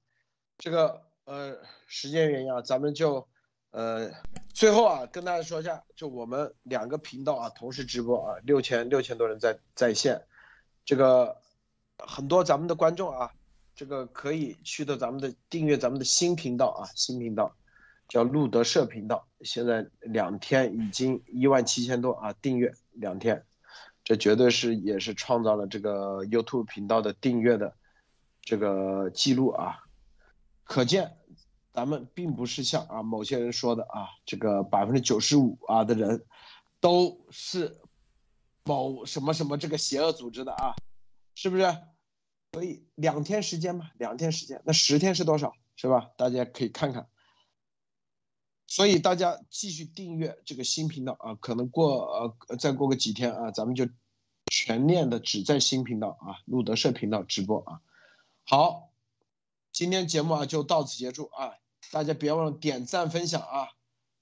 这个呃，时间原因啊，咱们就呃最后啊跟大家说一下，就我们两个频道啊同时直播啊，六千六千多人在在线，这个很多咱们的观众啊，这个可以去到咱们的订阅咱们的新频道啊，新频道。叫路德社频道，现在两天已经一万七千多啊订阅两天，这绝对是也是创造了这个 YouTube 频道的订阅的这个记录啊，可见咱们并不是像啊某些人说的啊，这个百分之九十五啊的人都是某什么什么这个邪恶组织的啊，是不是？所以两天时间嘛，两天时间，那十天是多少？是吧？大家可以看看。所以大家继续订阅这个新频道啊，可能过呃再过个几天啊，咱们就全面的只在新频道啊路德社频道直播啊。好，今天节目啊就到此结束啊，大家别忘了点赞分享啊。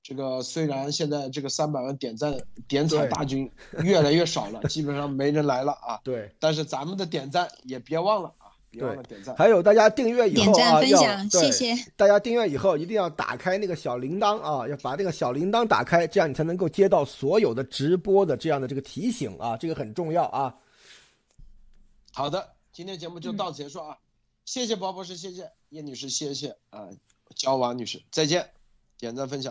这个虽然现在这个三百万点赞点彩大军越来越少了，基本上没人来了啊。对，但是咱们的点赞也别忘了。对，还有大家订阅以后啊，要谢谢大家订阅以后一定要打开那个小铃铛啊，要把那个小铃铛打开，这样你才能够接到所有的直播的这样的这个提醒啊，这个很重要啊。好的，今天节目就到此结束啊，谢谢包博士，谢谢叶女士，谢谢啊焦王女士，再见，点赞分享。